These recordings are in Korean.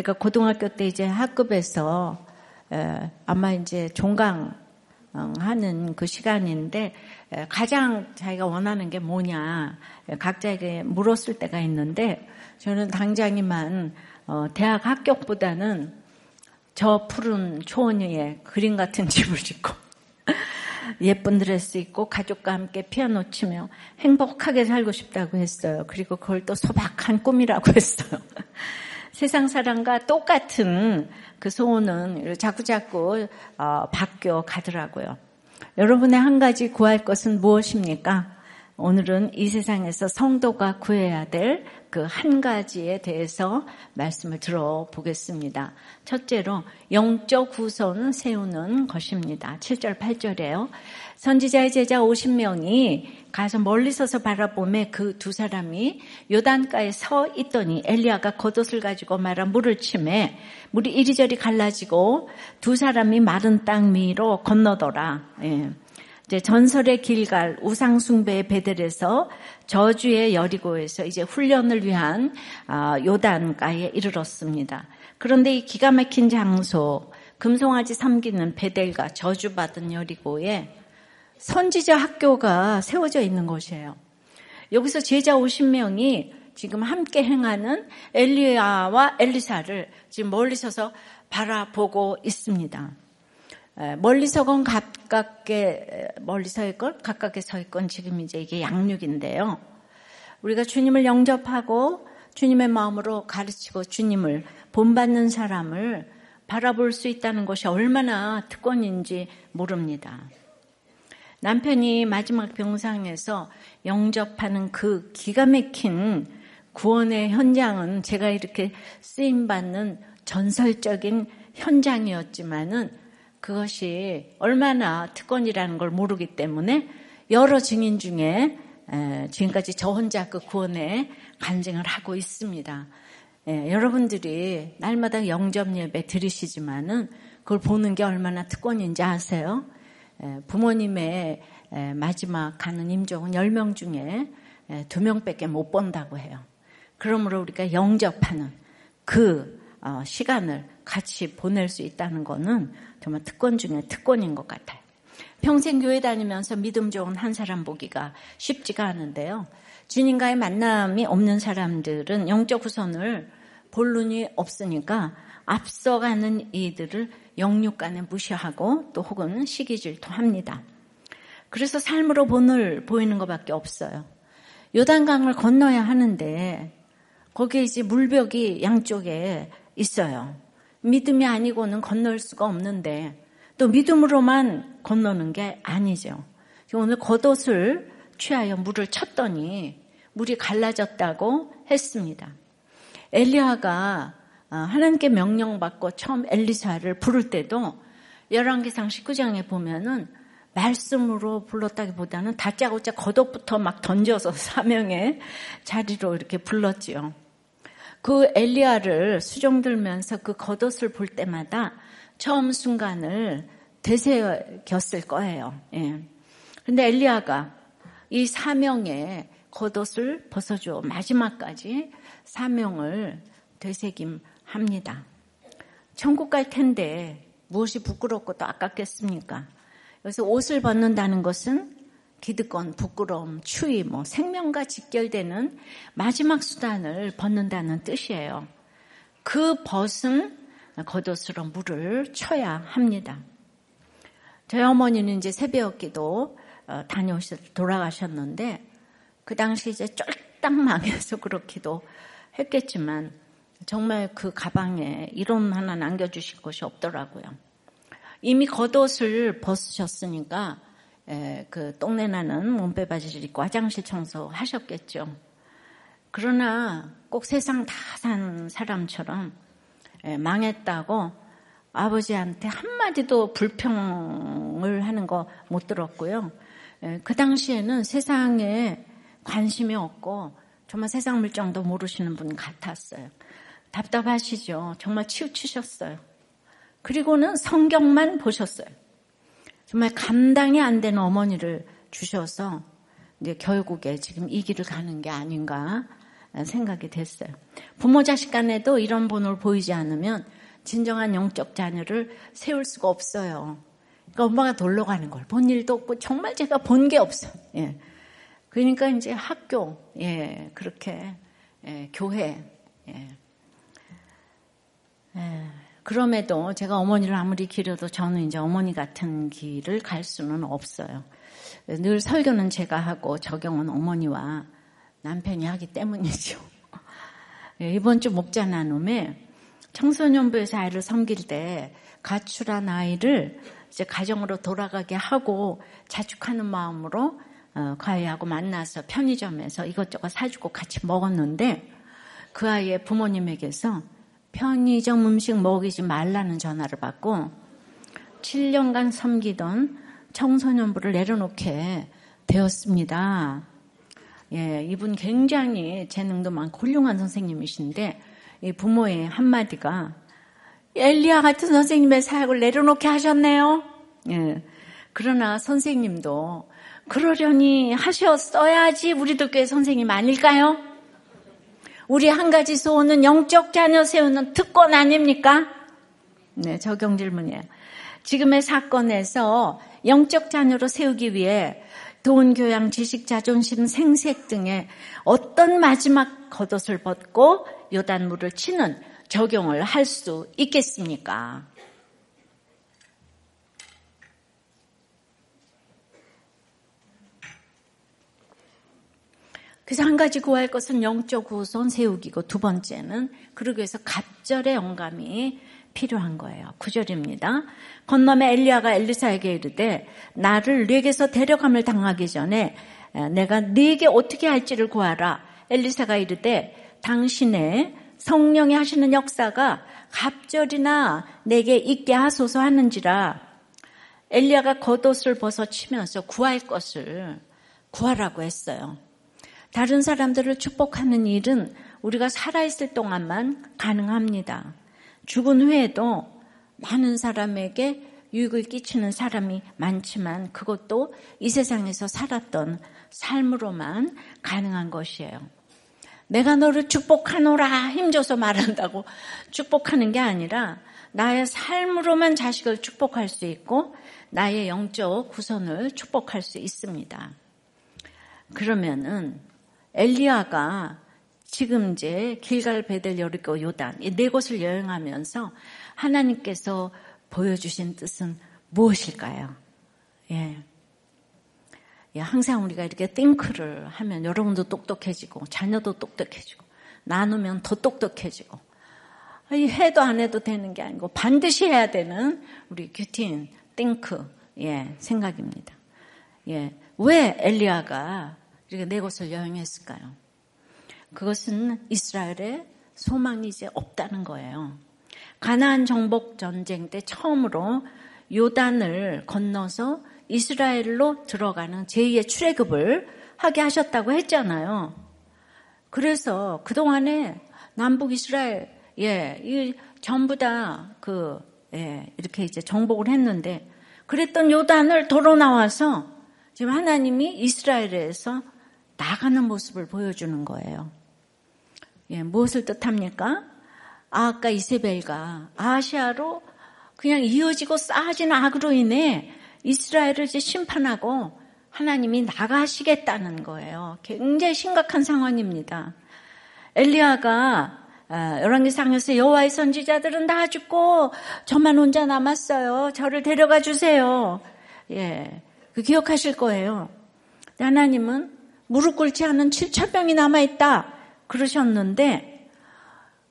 제가 고등학교 때 이제 학급에서 에, 아마 이제 종강 하는 그 시간인데 가장 자기가 원하는 게 뭐냐 각자에게 물었을 때가 있는데 저는 당장이만 어, 대학 합격보다는 저 푸른 초원 위에 그림 같은 집을 짓고 예쁜 드레스 입고 가족과 함께 피아노 치며 행복하게 살고 싶다고 했어요. 그리고 그걸 또 소박한 꿈이라고 했어요. 세상 사람과 똑같은 그 소원은 자꾸자꾸 어, 바뀌어 가더라고요. 여러분의 한 가지 구할 것은 무엇입니까? 오늘은 이 세상에서 성도가 구해야 될 그 한 가지에 대해서 말씀을 들어보겠습니다. 첫째로 영적 후손을 세우는 것입니다. 7절, 8절에요. 선지자의 제자 50명이 가서 멀리 서서 바라보매 그 두 사람이 요단가에 서 있더니 엘리야가 겉옷을 가지고 말아 물을 치매 물이 이리저리 갈라지고 두 사람이 마른 땅 위로 건너더라. 예. 이제 전설의 길갈 우상숭배의 베델에서 저주의 여리고에서 이제 훈련을 위한 아, 요단가에 이르렀습니다. 그런데 이 기가 막힌 장소 금송아지 삼기는 베델과 저주받은 여리고에 선지자 학교가 세워져 있는 곳이에요. 여기서 제자 50명이 지금 함께 행하는 엘리야와 엘리사를 지금 멀리 서서 바라보고 있습니다. 멀리 서건 가깝게 멀리 서 있건 가깝게 서 있건 지금 이제 이게 양육인데요. 우리가 주님을 영접하고 주님의 마음으로 가르치고 주님을 본받는 사람을 바라볼 수 있다는 것이 얼마나 특권인지 모릅니다. 남편이 마지막 병상에서 영접하는 그 기가 막힌 구원의 현장은 제가 이렇게 쓰임 받는 전설적인 현장이었지만은 그것이 얼마나 특권이라는 걸 모르기 때문에 여러 증인 중에 지금까지 저 혼자 그 구원에 간증을 하고 있습니다. 여러분들이 날마다 영접 예배 들으시지만은 그걸 보는 게 얼마나 특권인지 아세요? 부모님의 마지막 가는 임종은 10명 중에 2명밖에 못 본다고 해요. 그러므로 우리가 영접하는 그 어, 시간을 같이 보낼 수 있다는 것은 정말 특권 중에 특권인 것 같아요. 평생 교회 다니면서 믿음 좋은 한 사람 보기가 쉽지가 않은데요. 주님과의 만남이 없는 사람들은 영적 후손을 볼 눈이 없으니까 앞서가는 이들을 영육간에 무시하고 또 혹은 시기질투 합니다. 그래서 삶으로 본을 보이는 것밖에 없어요. 요단강을 건너야 하는데 거기에 이제 물벽이 양쪽에 있어요. 믿음이 아니고는 건널 수가 없는데 또 믿음으로만 건너는 게 아니죠. 오늘 겉옷을 취하여 물을 쳤더니 물이 갈라졌다고 했습니다. 엘리야가 어, 하나님께 명령받고 처음 엘리사를 부를 때도 열왕기상 19장에 보면은 말씀으로 불렀다기보다는 다짜고짜 겉옷부터 막 던져서 사명의 자리로 이렇게 불렀지요. 그 엘리야를 수종들면서 그 겉옷을 볼 때마다 처음 순간을 되새겼을 거예요. 예. 근데 엘리야가 이 사명의 겉옷을 벗어줘 마지막까지 사명을 되새김합니다. 천국 갈 텐데 무엇이 부끄럽고 또 아깝겠습니까? 그래서 옷을 벗는다는 것은 기득권, 부끄러움, 추위, 뭐 생명과 직결되는 마지막 수단을 벗는다는 뜻이에요. 그 벗은 겉옷으로 물을 쳐야 합니다. 저희 어머니는 이제 새벽기도 어, 다녀오셔 돌아가셨는데 그 당시 이제 쫄딱 망해서 그렇기도 했겠지만 정말 그 가방에 이론 하나 남겨주실 것이 없더라고요. 이미 겉옷을 벗으셨으니까 그 똥내 나는 몸빼 바지를 입고 화장실 청소하셨겠죠. 그러나 꼭 세상 다 산 사람처럼 망했다고 아버지한테 한마디도 불평을 하는 거 못 들었고요. 그 당시에는 세상에 관심이 없고 정말 세상 물정도 모르시는 분 같았어요. 답답하시죠? 정말 치우치셨어요. 그리고는 성경만 보셨어요. 정말 감당이 안 되는 어머니를 주셔서 이제 결국에 지금 이 길을 가는 게 아닌가 생각이 됐어요. 부모 자식 간에도 이런 본을 보이지 않으면 진정한 영적 자녀를 세울 수가 없어요. 그러니까 엄마가 놀러 가는 걸 본 일도 없고 정말 제가 본 게 없어요. 예. 그러니까 이제 학교, 예, 그렇게, 예, 교회, 예. 예. 그럼에도 제가 어머니를 아무리 기려도 저는 이제 어머니 같은 길을 갈 수는 없어요. 늘 설교는 제가 하고 적용은 어머니와 남편이 하기 때문이죠. 예, 이번 주 목자 나눔에 청소년부에서 아이를 섬길 때 가출한 아이를 이제 가정으로 돌아가게 하고 자축하는 마음으로 어, 그 만나서 편의점에서 이것저것 사주고 같이 먹었는데 그 아이의 부모님에게서 편의점 음식 먹이지 말라는 전화를 받고 7년간 섬기던 청소년부를 내려놓게 되었습니다. 예, 이분 굉장히 재능도 많고 훌륭한 선생님이신데 이 부모의 한마디가 엘리야 같은 선생님의 사역을 내려놓게 하셨네요. 예. 그러나 선생님도 그러려니 하셨어야지 우리도 꽤 선생님 아닐까요? 우리 한 가지 소원은 영적 자녀 세우는 특권 아닙니까? 네, 적용 질문이에요. 지금의 사건에서 영적 자녀로 세우기 위해 돈, 교양, 지식, 자존심, 생색 등의 어떤 마지막 겉옷을 벗고 요단물을 치는 적용을 할 수 있겠습니까? 그래서 한 가지 구할 것은 영적 우선 세우기고 두 번째는 그러기 위해서 갑절의 영감이 필요한 거예요. 구절입니다. 건너에 엘리야가 엘리사에게 이르되 나를 네게서 데려감을 당하기 전에 내가 네게 어떻게 할지를 구하라. 엘리사가 이르되 당신의 성령이 하시는 역사가 갑절이나 내게 있게 하소서 하는지라 엘리야가 겉옷을 벗어 치면서 구할 것을 구하라고 했어요. 다른 사람들을 축복하는 일은 우리가 살아있을 동안만 가능합니다. 죽은 후에도 많은 사람에게 유익을 끼치는 사람이 많지만 그것도 이 세상에서 살았던 삶으로만 가능한 것이에요. 내가 너를 축복하노라 힘줘서 말한다고 축복하는 게 아니라 나의 삶으로만 자식을 축복할 수 있고 나의 영적 구선을 축복할 수 있습니다. 그러면은 엘리야가 지금 이제 길갈 베델 여리고 요단 이 네 곳을 여행하면서 하나님께서 보여주신 뜻은 무엇일까요? 예. 예, 항상 우리가 이렇게 띵크를 하면 여러분도 똑똑해지고 자녀도 똑똑해지고 나누면 더 똑똑해지고 이 해도 안 해도 되는 게 아니고 반드시 해야 되는 우리 규틴 띵크 예, 생각입니다. 예, 왜 엘리야가 이렇게 네 곳을 여행했을까요? 그것은 이스라엘의 소망이 이제 없다는 거예요. 가나안 정복 전쟁 때 처음으로 요단을 건너서 이스라엘로 들어가는 제2의 출애굽을 하게 하셨다고 했잖아요. 그래서 그동안에 남북 이스라엘 예, 이 전부 다그 예, 이렇게 이제 정복을 했는데 그랬던 요단을 도로 나와서 지금 하나님이 이스라엘에서 나가는 모습을 보여주는 거예요. 예, 무엇을 뜻합니까? 아까 이세벨과 아시아로 그냥 이어지고 쌓아진 악으로 인해 이스라엘을 이제 심판하고 하나님이 나가시겠다는 거예요. 굉장히 심각한 상황입니다. 엘리야가 아, 열왕기상에서 여호와의 선지자들은 다 죽고 저만 혼자 남았어요. 저를 데려가 주세요. 예, 그 기억하실 거예요. 하나님은 무릎 꿇지 않은 7천 명이 남아 있다. 그러셨는데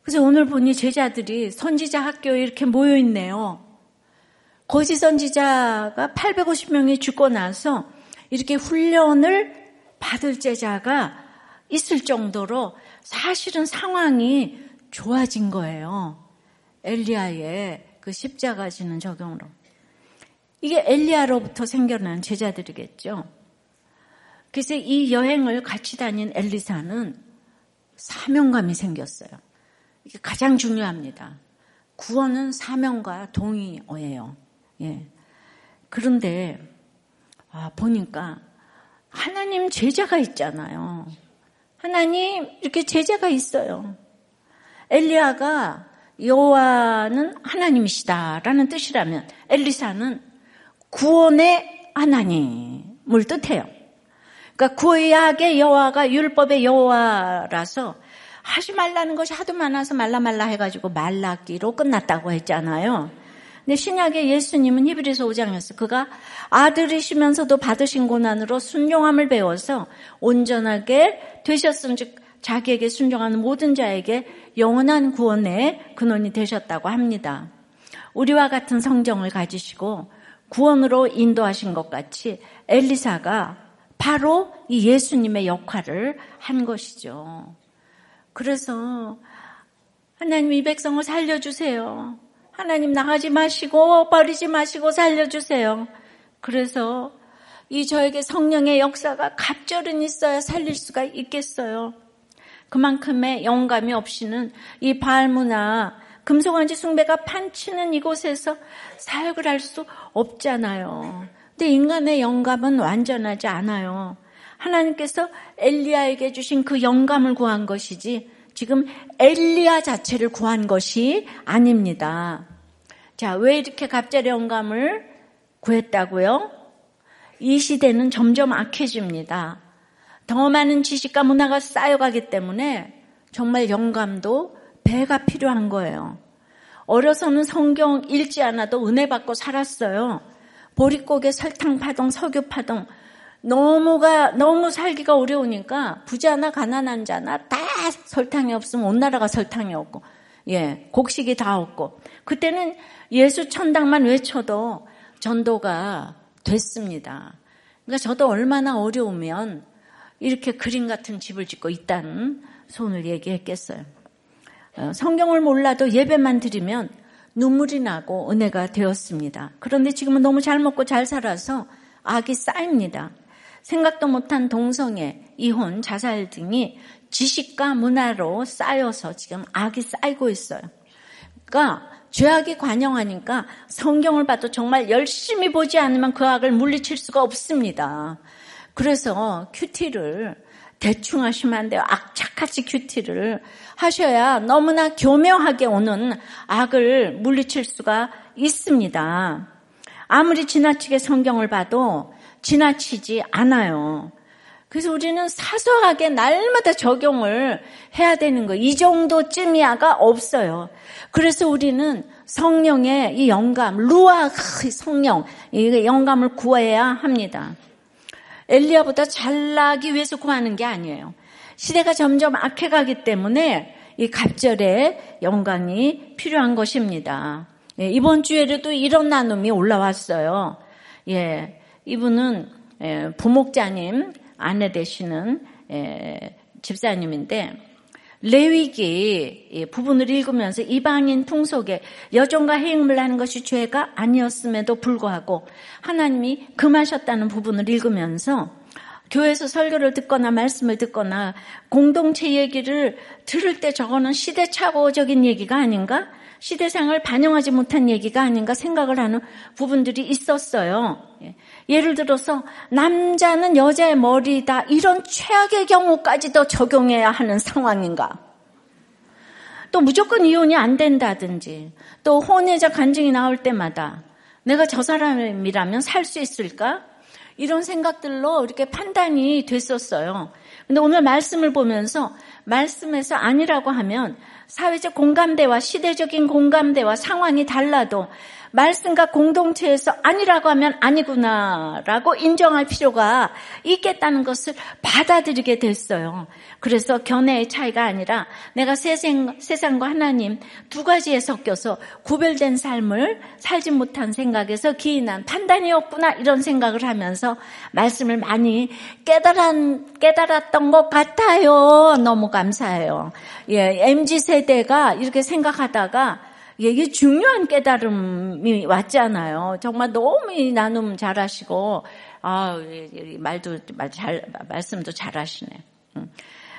그래서 오늘 보니 제자들이 선지자 학교에 이렇게 모여 있네요. 거짓 선지자가 850명이 죽고 나서 이렇게 훈련을 받을 제자가 있을 정도로 사실은 상황이 좋아진 거예요. 엘리야의 그 십자가 지는 적용으로. 이게 엘리야로부터 생겨난 제자들이겠죠. 그래서 이 여행을 같이 다닌 엘리사는 사명감이 생겼어요. 이게 가장 중요합니다. 구원은 사명과 동의어예요. 예. 그런데 아, 보니까 하나님 제자가 있잖아요. 하나님 이렇게 제자가 있어요. 엘리야가 여호와는 하나님이시다라는 뜻이라면 엘리사는 구원의 하나님을 뜻해요. 그러니까 구약의 여호와가 율법의 여호와라서 하지 말라는 것이 하도 많아서 말라 말라 해가지고 말라기로 끝났다고 했잖아요. 근데 신약의 예수님은 히브리서 5장에서 그가 아들이시면서도 받으신 고난으로 순종함을 배워서 온전하게 되셨음 즉 자기에게 순종하는 모든 자에게 영원한 구원의 근원이 되셨다고 합니다. 우리와 같은 성정을 가지시고 구원으로 인도하신 것 같이 엘리사가 바로 이 예수님의 역할을 한 것이죠. 그래서 하나님 이 백성을 살려주세요. 하나님 나가지 마시고 버리지 마시고 살려주세요. 그래서 이 저에게 성령의 역사가 갑절은 있어야 살릴 수가 있겠어요. 그만큼의 영감이 없이는 이 발문화 금속왕지 숭배가 판치는 이곳에서 사역을 할 수 없잖아요. 근데 인간의 영감은 완전하지 않아요. 하나님께서 엘리야에게 주신 그 영감을 구한 것이지 지금 엘리야 자체를 구한 것이 아닙니다. 자, 왜 이렇게 갑자기 영감을 구했다고요? 이 시대는 점점 악해집니다. 더 많은 지식과 문화가 쌓여가기 때문에 정말 영감도 배가 필요한 거예요. 어려서는 성경 읽지 않아도 은혜 받고 살았어요. 보릿고개 설탕 파동, 석유 파동, 너무가 너무 살기가 어려우니까 부자나 가난한 자나 다 설탕이 없으면 온 나라가 설탕이 없고 예 곡식이 다 없고 그때는 예수 천당만 외쳐도 전도가 됐습니다. 그러니까 저도 얼마나 어려우면 이렇게 그림 같은 집을 짓고 있다는 손을 얘기했겠어요. 어, 성경을 몰라도 예배만 드리면 눈물이 나고 은혜가 되었습니다. 그런데 지금은 너무 잘 먹고 잘 살아서 악이 쌓입니다. 생각도 못한 동성애, 이혼, 자살 등이 지식과 문화로 쌓여서 지금 악이 쌓이고 있어요. 그러니까 죄악이 관영하니까 성경을 봐도 정말 열심히 보지 않으면 그 악을 물리칠 수가 없습니다. 그래서 큐티를 대충 하시면 안 돼요. 악착같이 큐티를 하셔야 너무나 교묘하게 오는 악을 물리칠 수가 있습니다. 아무리 지나치게 성경을 봐도 지나치지 않아요. 그래서 우리는 사소하게 날마다 적용을 해야 되는 거. 이 정도쯤이야가 없어요. 그래서 우리는 성령의 이 영감, 루아 성령, 이 영감을 구해야 합니다. 엘리야보다 잘 나기 위해서 구하는 게 아니에요. 시대가 점점 악해가기 때문에 이 갑절의 영광이 필요한 것입니다. 예, 이번 주에도 이런 나눔이 올라왔어요. 예, 이분은 부목자님 아내 되시는 집사님인데 레위기 부분을 읽으면서 이방인 풍속에 여종과 해임을 하는 것이 죄가 아니었음에도 불구하고 하나님이 금하셨다는 부분을 읽으면서 교회에서 설교를 듣거나 말씀을 듣거나 공동체 얘기를 들을 때 저거는 시대착오적인 얘기가 아닌가? 시대상을 반영하지 못한 얘기가 아닌가 생각을 하는 부분들이 있었어요. 예. 예를 들어서 남자는 여자의 머리다 이런 최악의 경우까지도 적용해야 하는 상황인가? 또 무조건 이혼이 안 된다든지 또 혼외자 간증이 나올 때마다 내가 저 사람이라면 살 수 있을까? 이런 생각들로 이렇게 판단이 됐었어요. 근데 오늘 말씀을 보면서 말씀에서 아니라고 하면 사회적 공감대와 시대적인 공감대와 상황이 달라도 말씀과 공동체에서 아니라고 하면 아니구나라고 인정할 필요가 있겠다는 것을 받아들이게 됐어요. 그래서 견해의 차이가 아니라 내가 세상, 세상과 하나님 두 가지에 섞여서 구별된 삶을 살지 못한 생각에서 기인한 판단이 없구나 이런 생각을 하면서 말씀을 많이 깨달은, 깨달았던 것 같아요. 너무 감사해요. 예, MZ 세대가 이렇게 생각하다가 이게 중요한 깨달음이 왔잖아요. 정말 너무 이 나눔 잘하시고 아 말도 잘 말씀도 잘하시네.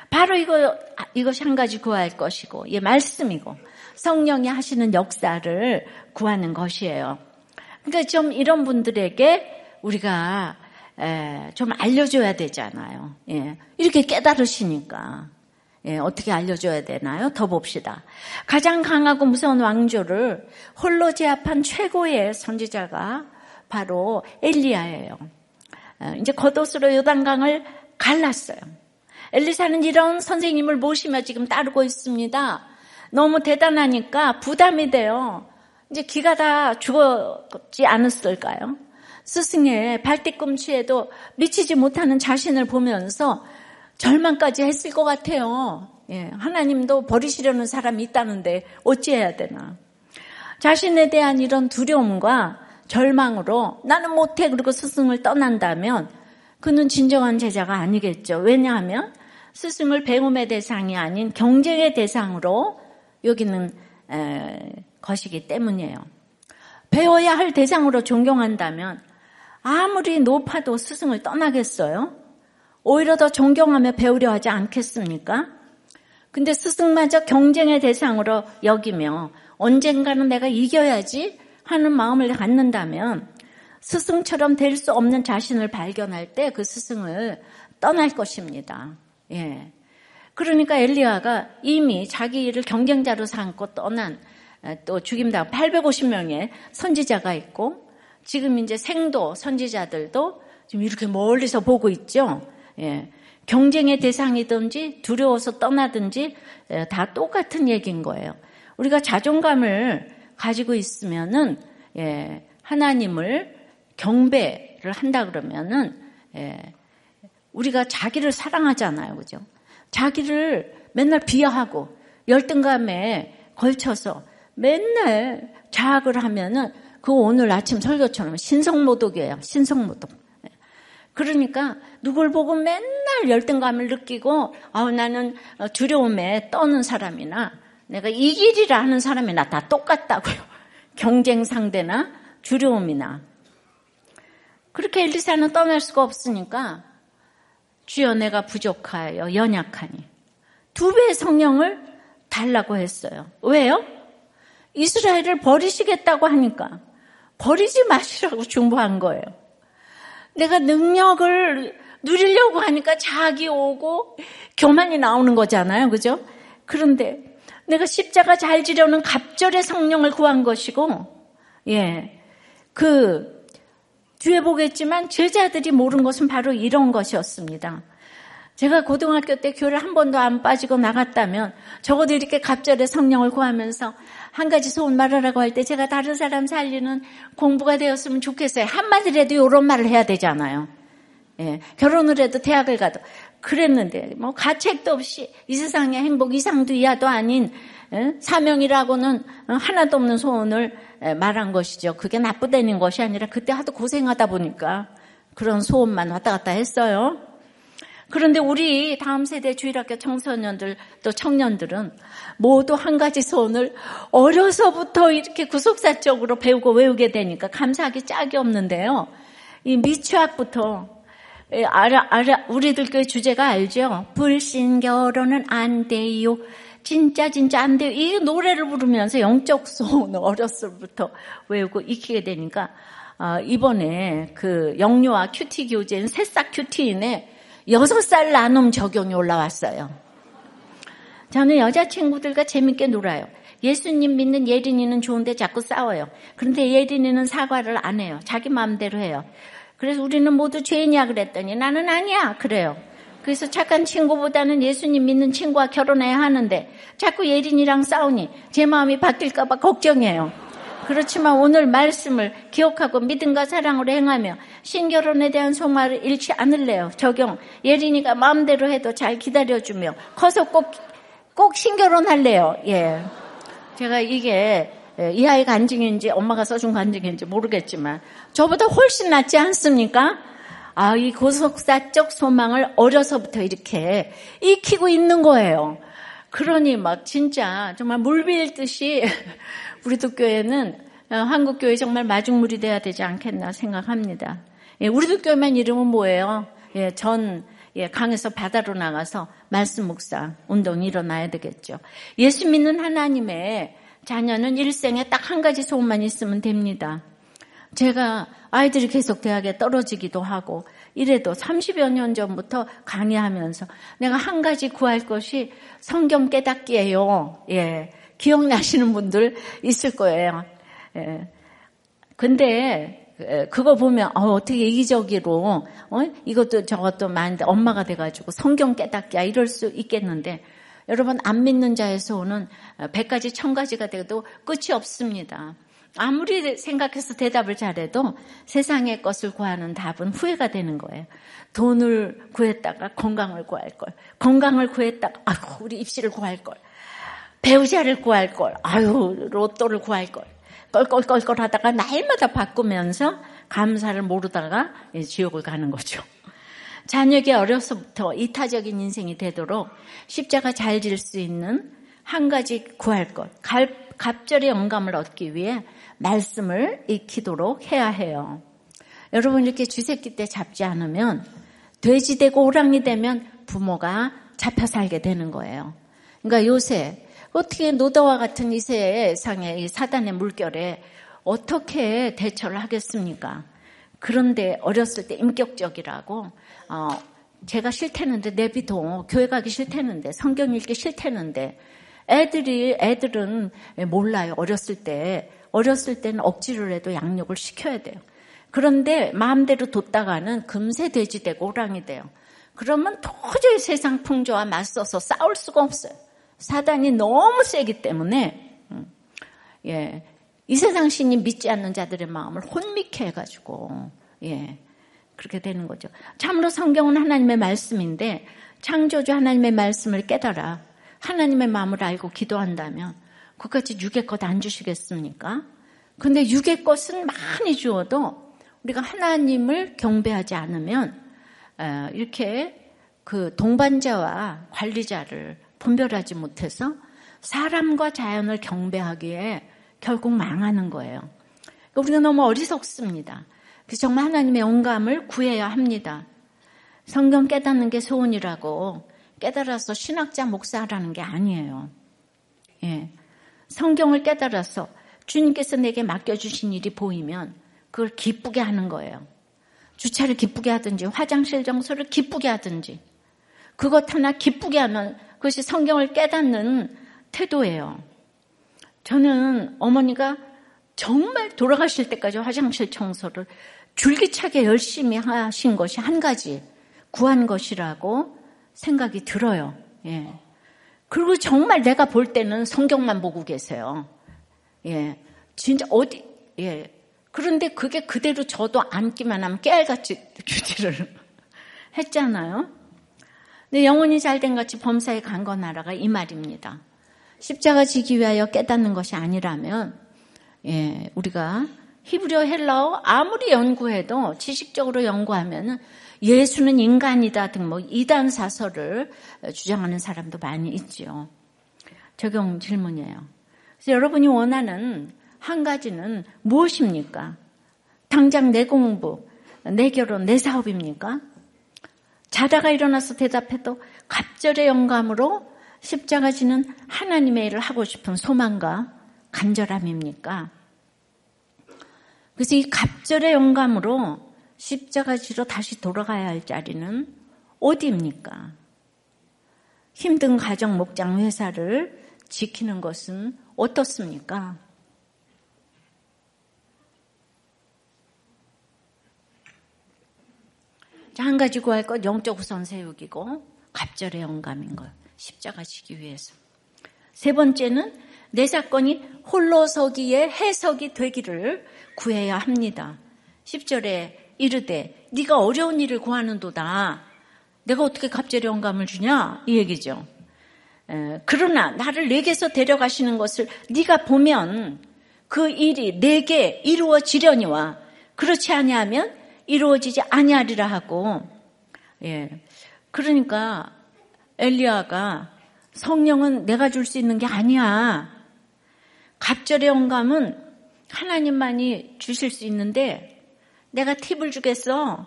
바로 이거 이것이 한 가지 구할 것이고 이 말씀이고 성령이 하시는 역사를 구하는 것이에요. 그러니까 좀 이런 분들에게 우리가 에, 좀 알려줘야 되잖아요. 예. 이렇게 깨달으시니까. 예, 어떻게 알려줘야 되나요? 더 봅시다. 가장 강하고 무서운 왕조를 홀로 제압한 최고의 선지자가 바로 엘리야예요. 이제 겉옷으로 요단강을 갈랐어요. 엘리사는 이런 선생님을 모시며 지금 따르고 있습니다. 너무 대단하니까 부담이 돼요. 이제 기가 다 죽었지 않았을까요? 스승의 발뒤꿈치에도 미치지 못하는 자신을 보면서 절망까지 했을 것 같아요. 예, 하나님도 버리시려는 사람이 있다는데 어찌해야 되나. 자신에 대한 이런 두려움과 절망으로 나는 못해 그리고 스승을 떠난다면 그는 진정한 제자가 아니겠죠. 왜냐하면 스승을 배움의 대상이 아닌 경쟁의 대상으로 여기는 것이기 때문이에요. 배워야 할 대상으로 존경한다면 아무리 높아도 스승을 떠나겠어요? 오히려 더 존경하며 배우려 하지 않겠습니까? 근데 스승마저 경쟁의 대상으로 여기며 언젠가는 내가 이겨야지 하는 마음을 갖는다면 스승처럼 될 수 없는 자신을 발견할 때 그 스승을 떠날 것입니다. 예. 그러니까 엘리야가 이미 자기 일을 경쟁자로 삼고 떠난 또 죽임당 850명의 선지자가 있고 지금 이제 생도 선지자들도 지금 이렇게 멀리서 보고 있죠. 예. 경쟁의 대상이든지 두려워서 떠나든지 예, 다 똑같은 얘기인 거예요. 우리가 자존감을 가지고 있으면은 예, 하나님을 경배를 한다 그러면은 예, 우리가 자기를 사랑하잖아요, 그죠? 자기를 맨날 비하하고 열등감에 걸쳐서 맨날 자학을 하면은 그 오늘 아침 설교처럼 신성모독이에요. 신성모독. 그러니까 누굴 보고 맨날 열등감을 느끼고 아 나는 두려움에 떠는 사람이나 내가 이 길이라 하는 사람이나 다 똑같다고요. 경쟁 상대나 두려움이나 그렇게 엘리사는 떠날 수가 없으니까 주여 내가 부족하여 연약하니 두 배의 성령을 달라고 했어요. 왜요? 이스라엘을 버리시겠다고 하니까 버리지 마시라고 중보한 거예요. 내가 능력을 누리려고 하니까 자기 오고 교만이 나오는 거잖아요. 그죠? 그런데 내가 십자가 잘 지려는 갑절의 성령을 구한 것이고, 예. 그, 뒤에 보겠지만 제자들이 모르는 것은 바로 이런 것이었습니다. 제가 고등학교 때 교회를 한 번도 안 빠지고 나갔다면 적어도 이렇게 갑절의 성령을 구하면서 한 가지 소원 말하라고 할 때 제가 다른 사람 살리는 공부가 되었으면 좋겠어요. 한마디라도 이런 말을 해야 되잖아요. 예, 결혼을 해도 대학을 가도 그랬는데 뭐 가책도 없이 이 세상의 행복 이상도 이하도 아닌 예? 사명이라고는 하나도 없는 소원을 예, 말한 것이죠. 그게 나쁘다는 것이 아니라 그때 하도 고생하다 보니까 그런 소원만 왔다 갔다 했어요. 그런데 우리 다음 세대 주일학교 청소년들 또 청년들은 모두 한 가지 소원을 어려서부터 이렇게 구속사적으로 배우고 외우게 되니까 감사하기 짝이 없는데요. 이 미취학부터 예, 알아, 알아, 우리들 그 주제가 알죠? 불신 결혼은 안 돼요. 진짜 진짜 안 돼요. 이 노래를 부르면서 영적 소원을 어렸을 부터 외우고 익히게 되니까 아, 이번에 그 영유아 큐티 교재인 새싹 큐티인에 여섯 살 나눔 적용이 올라왔어요. 저는 여자친구들과 재밌게 놀아요. 예수님 믿는 예린이는 좋은데 자꾸 싸워요. 그런데 예린이는 사과를 안 해요. 자기 마음대로 해요. 그래서 우리는 모두 죄인이야 그랬더니 나는 아니야 그래요. 그래서 착한 친구보다는 예수님 믿는 친구와 결혼해야 하는데 자꾸 예린이랑 싸우니 제 마음이 바뀔까봐 걱정해요. 그렇지만 오늘 말씀을 기억하고 믿음과 사랑으로 행하며 신결혼에 대한 소망을 잃지 않을래요. 적용. 예린이가 마음대로 해도 잘 기다려주며 커서 꼭, 꼭 신결혼할래요. 예. 제가 이게 예, 이 아이 간증인지 엄마가 써준 간증인지 모르겠지만 저보다 훨씬 낫지 않습니까? 아, 이 고속사적 소망을 어려서부터 이렇게 익히고 있는 거예요. 그러니 막 진짜 정말 물 빌듯이 우리도 교회는 어, 한국 교회 정말 마중물이 돼야 되지 않겠나 생각합니다. 예, 우리도 교회만 이름은 뭐예요? 예, 전 예, 강에서 바다로 나가서 말씀 묵상 운동이 일어나야 되겠죠. 예수 믿는 하나님의 자녀는 일생에 딱 한 가지 소원만 있으면 됩니다. 제가 아이들이 계속 대학에 떨어지기도 하고 이래도 30여 년 전부터 강의하면서 내가 한 가지 구할 것이 성경 깨닫기예요. 예. 기억나시는 분들 있을 거예요. 예. 근데 그거 보면 어, 어떻게 이기적으로 어? 이것도 저것도 많은데 엄마가 돼가지고 성경 깨닫기야 이럴 수 있겠는데 여러분 안 믿는 자에서 오는 백 가지 천 가지가 돼도 끝이 없습니다. 아무리 생각해서 대답을 잘해도 세상의 것을 구하는 답은 후회가 되는 거예요. 돈을 구했다가 건강을 구할 걸, 건강을 구했다가 아유 우리 입시를 구할 걸, 배우자를 구할 걸, 아유 로또를 구할 걸. 껄껄껄껄 하다가 날마다 바꾸면서 감사를 모르다가 지옥을 가는 거죠. 자녀에게 어려서부터 이타적인 인생이 되도록 십자가 잘 질 수 있는 한 가지 구할 것, 갑절의 영감을 얻기 위해 말씀을 익히도록 해야 해요. 여러분 이렇게 쥐새끼 때 잡지 않으면 돼지 되고 호랑이 되면 부모가 잡혀 살게 되는 거예요. 그러니까 요새 어떻게 노다와 같은 이 세상의 이 사단의 물결에 어떻게 대처를 하겠습니까? 그런데 어렸을 때 인격적이라고 어, 제가 싫대는데 내비도 교회 가기 싫대는데 성경 읽기 싫대는데 애들이 애들은 몰라요 어렸을 때 어렸을 때는 억지를 해도 양육을 시켜야 돼요. 그런데 마음대로 뒀다가는 금세 돼지 되고 호랑이 돼요. 그러면 도저히 세상 풍조와 맞서서 싸울 수가 없어요. 사단이 너무 세기 때문에 음, 예, 이 세상 신이 믿지 않는 자들의 마음을 혼미케 해가지고 예, 그렇게 되는 거죠. 참으로 성경은 하나님의 말씀인데 창조주 하나님의 말씀을 깨달아 하나님의 마음을 알고 기도한다면 그까지 육의 것 안 주시겠습니까? 근데 육의 것은 많이 주어도 우리가 하나님을 경배하지 않으면 어, 이렇게 그 동반자와 관리자를 분별하지 못해서 사람과 자연을 경배하기에 결국 망하는 거예요. 우리가 너무 어리석습니다. 그래서 정말 하나님의 영감을 구해야 합니다. 성경 깨닫는 게 소원이라고 깨달아서 신학자 목사라는 게 아니에요. 예. 성경을 깨달아서 주님께서 내게 맡겨주신 일이 보이면 그걸 기쁘게 하는 거예요. 주차를 기쁘게 하든지 화장실 정서를 기쁘게 하든지 그것 하나 기쁘게 하면 그것이 성경을 깨닫는 태도예요. 저는 어머니가 정말 돌아가실 때까지 화장실 청소를 줄기차게 열심히 하신 것이 한 가지 구한 것이라고 생각이 들어요. 예. 그리고 정말 내가 볼 때는 성경만 보고 계세요. 예. 진짜 어디, 예. 그런데 그게 그대로 저도 앉기만 하면 깨알같이 주지를 했잖아요. 근데 영혼이 잘된 같이 범사에 강건하라가 이 말입니다. 십자가 지기 위하여 깨닫는 것이 아니라면 예, 우리가 히브리어 헬라어 아무리 연구해도 지식적으로 연구하면은 예수는 인간이다 등뭐 이단 사설을 주장하는 사람도 많이 있지요. 적용 질문이에요. 그래서 여러분이 원하는 한 가지는 무엇입니까? 당장 내 공부, 내 결혼, 내 사업입니까? 자다가 일어나서 대답해도 갑절의 영감으로 십자가 지는 하나님의 일을 하고 싶은 소망과 간절함입니까? 그래서 이 갑절의 영감으로 십자가 지로 다시 돌아가야 할 자리는 어디입니까? 힘든 가정 목장 회사를 지키는 것은 어떻습니까? 한 가지 구할 것 영적 우선 세우기고 갑절의 영감인 것 십자가 지기 위해서. 세 번째는 내 사건이 홀로 서기에 해석이 되기를 구해야 합니다. 10절에 이르되 네가 어려운 일을 구하는도다. 내가 어떻게 갑절의 영감을 주냐? 이 얘기죠. 에, 그러나 나를 내게서 데려가시는 것을 네가 보면 그 일이 내게 이루어지려니와 그렇지 아니하면 이루어지지 아니하리라 하고 예. 그러니까 엘리야가 성령은 내가 줄 수 있는 게 아니야. 갑절의 영감은 하나님만이 주실 수 있는데 내가 팁을 주겠어.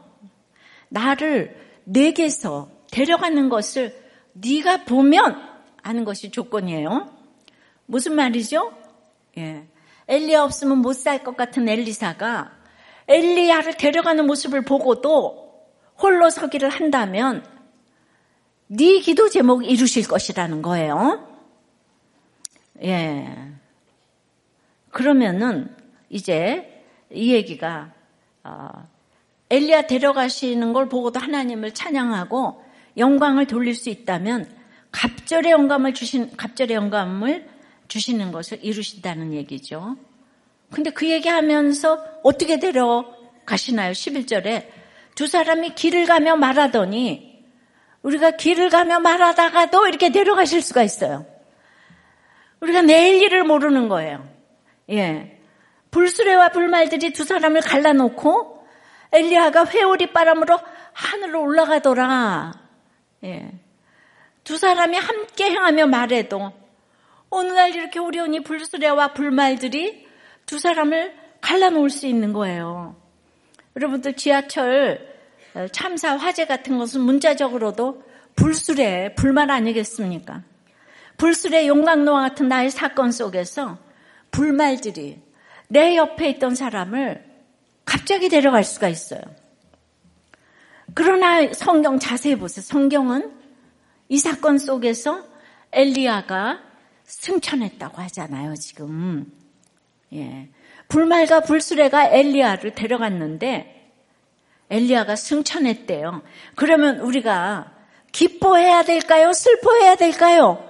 나를 내게서 데려가는 것을 네가 보면 하는 것이 조건이에요. 무슨 말이죠? 예. 엘리야 없으면 못 살 것 같은 엘리사가 엘리야를 데려가는 모습을 보고도 홀로 서기를 한다면 네 기도 제목 이루실 것이라는 거예요. 예. 그러면은 이제 이 얘기가 어, 엘리야 데려가시는 걸 보고도 하나님을 찬양하고 영광을 돌릴 수 있다면 갑절의 영감을 주신 갑절의 영감을 주시는 것을 이루신다는 얘기죠. 근데 그 얘기하면서 어떻게 데려가시나요? 11절에 두 사람이 길을 가며 말하더니 우리가 길을 가며 말하다가도 이렇게 데려가실 수가 있어요. 우리가 내일 일을 모르는 거예요. 예. 불수레와 불말들이 두 사람을 갈라놓고 엘리야가 회오리 바람으로 하늘로 올라가더라. 예. 두 사람이 함께 행하며 말해도 오늘날 이렇게 어려우니 불수레와 불말들이 두 사람을 갈라놓을 수 있는 거예요. 여러분들 지하철 어, 참사 화재 같은 것은 문자적으로도 불수레, 불말 아니겠습니까? 불수레 용광로와 같은 나의 사건 속에서 불말들이 내 옆에 있던 사람을 갑자기 데려갈 수가 있어요. 그러나 성경 자세히 보세요. 성경은 이 사건 속에서 엘리야가 승천했다고 하잖아요, 지금. 예. 불말과 불수레가 엘리야를 데려갔는데 엘리야가 승천했대요. 그러면 우리가 기뻐해야 될까요? 슬퍼해야 될까요?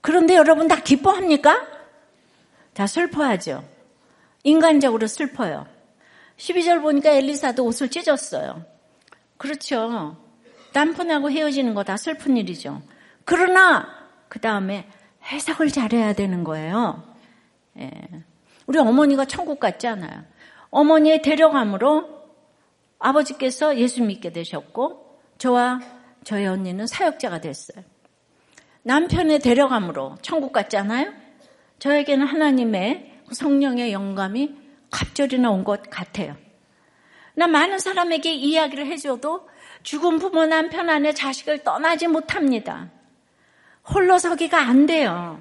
그런데 여러분 다 기뻐합니까? 다 슬퍼하죠. 인간적으로 슬퍼요. 12절 보니까 엘리사도 옷을 찢었어요. 그렇죠. 남편하고 헤어지는 거 다 슬픈 일이죠. 그러나 그 다음에 해석을 잘해야 되는 거예요. 예. 우리 어머니가 천국 같지 않아요. 어머니의 데려감으로 아버지께서 예수 믿게 되셨고 저와 저희 언니는 사역자가 됐어요. 남편의 데려감으로 천국 같잖아요? 저에게는 하나님의 성령의 영감이 갑절이나 온 것 같아요. 나 많은 사람에게 이야기를 해줘도 죽은 부모 남편 안에 자식을 떠나지 못합니다. 홀로 서기가 안 돼요.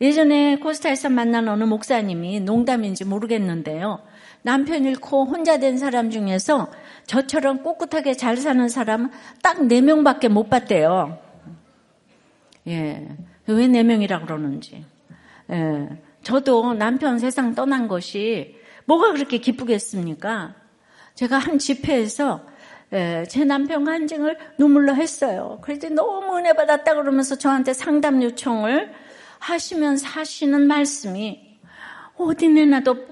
예전에 코스타에서 만난 어느 목사님이 농담인지 모르겠는데요. 남편 잃고 혼자 된 사람 중에서 저처럼 꿋꿋하게 잘 사는 사람은 딱 4명밖에 못 봤대요. 예. 왜 네 명이라 그러는지. 예. 저도 남편 세상 떠난 것이 뭐가 그렇게 기쁘겠습니까? 제가 한 집회에서 예, 제 남편 간증을 눈물로 했어요. 그랬더니 너무 은혜 받았다 그러면서 저한테 상담 요청을 하시면서 하시는 말씀이 어디 내놔도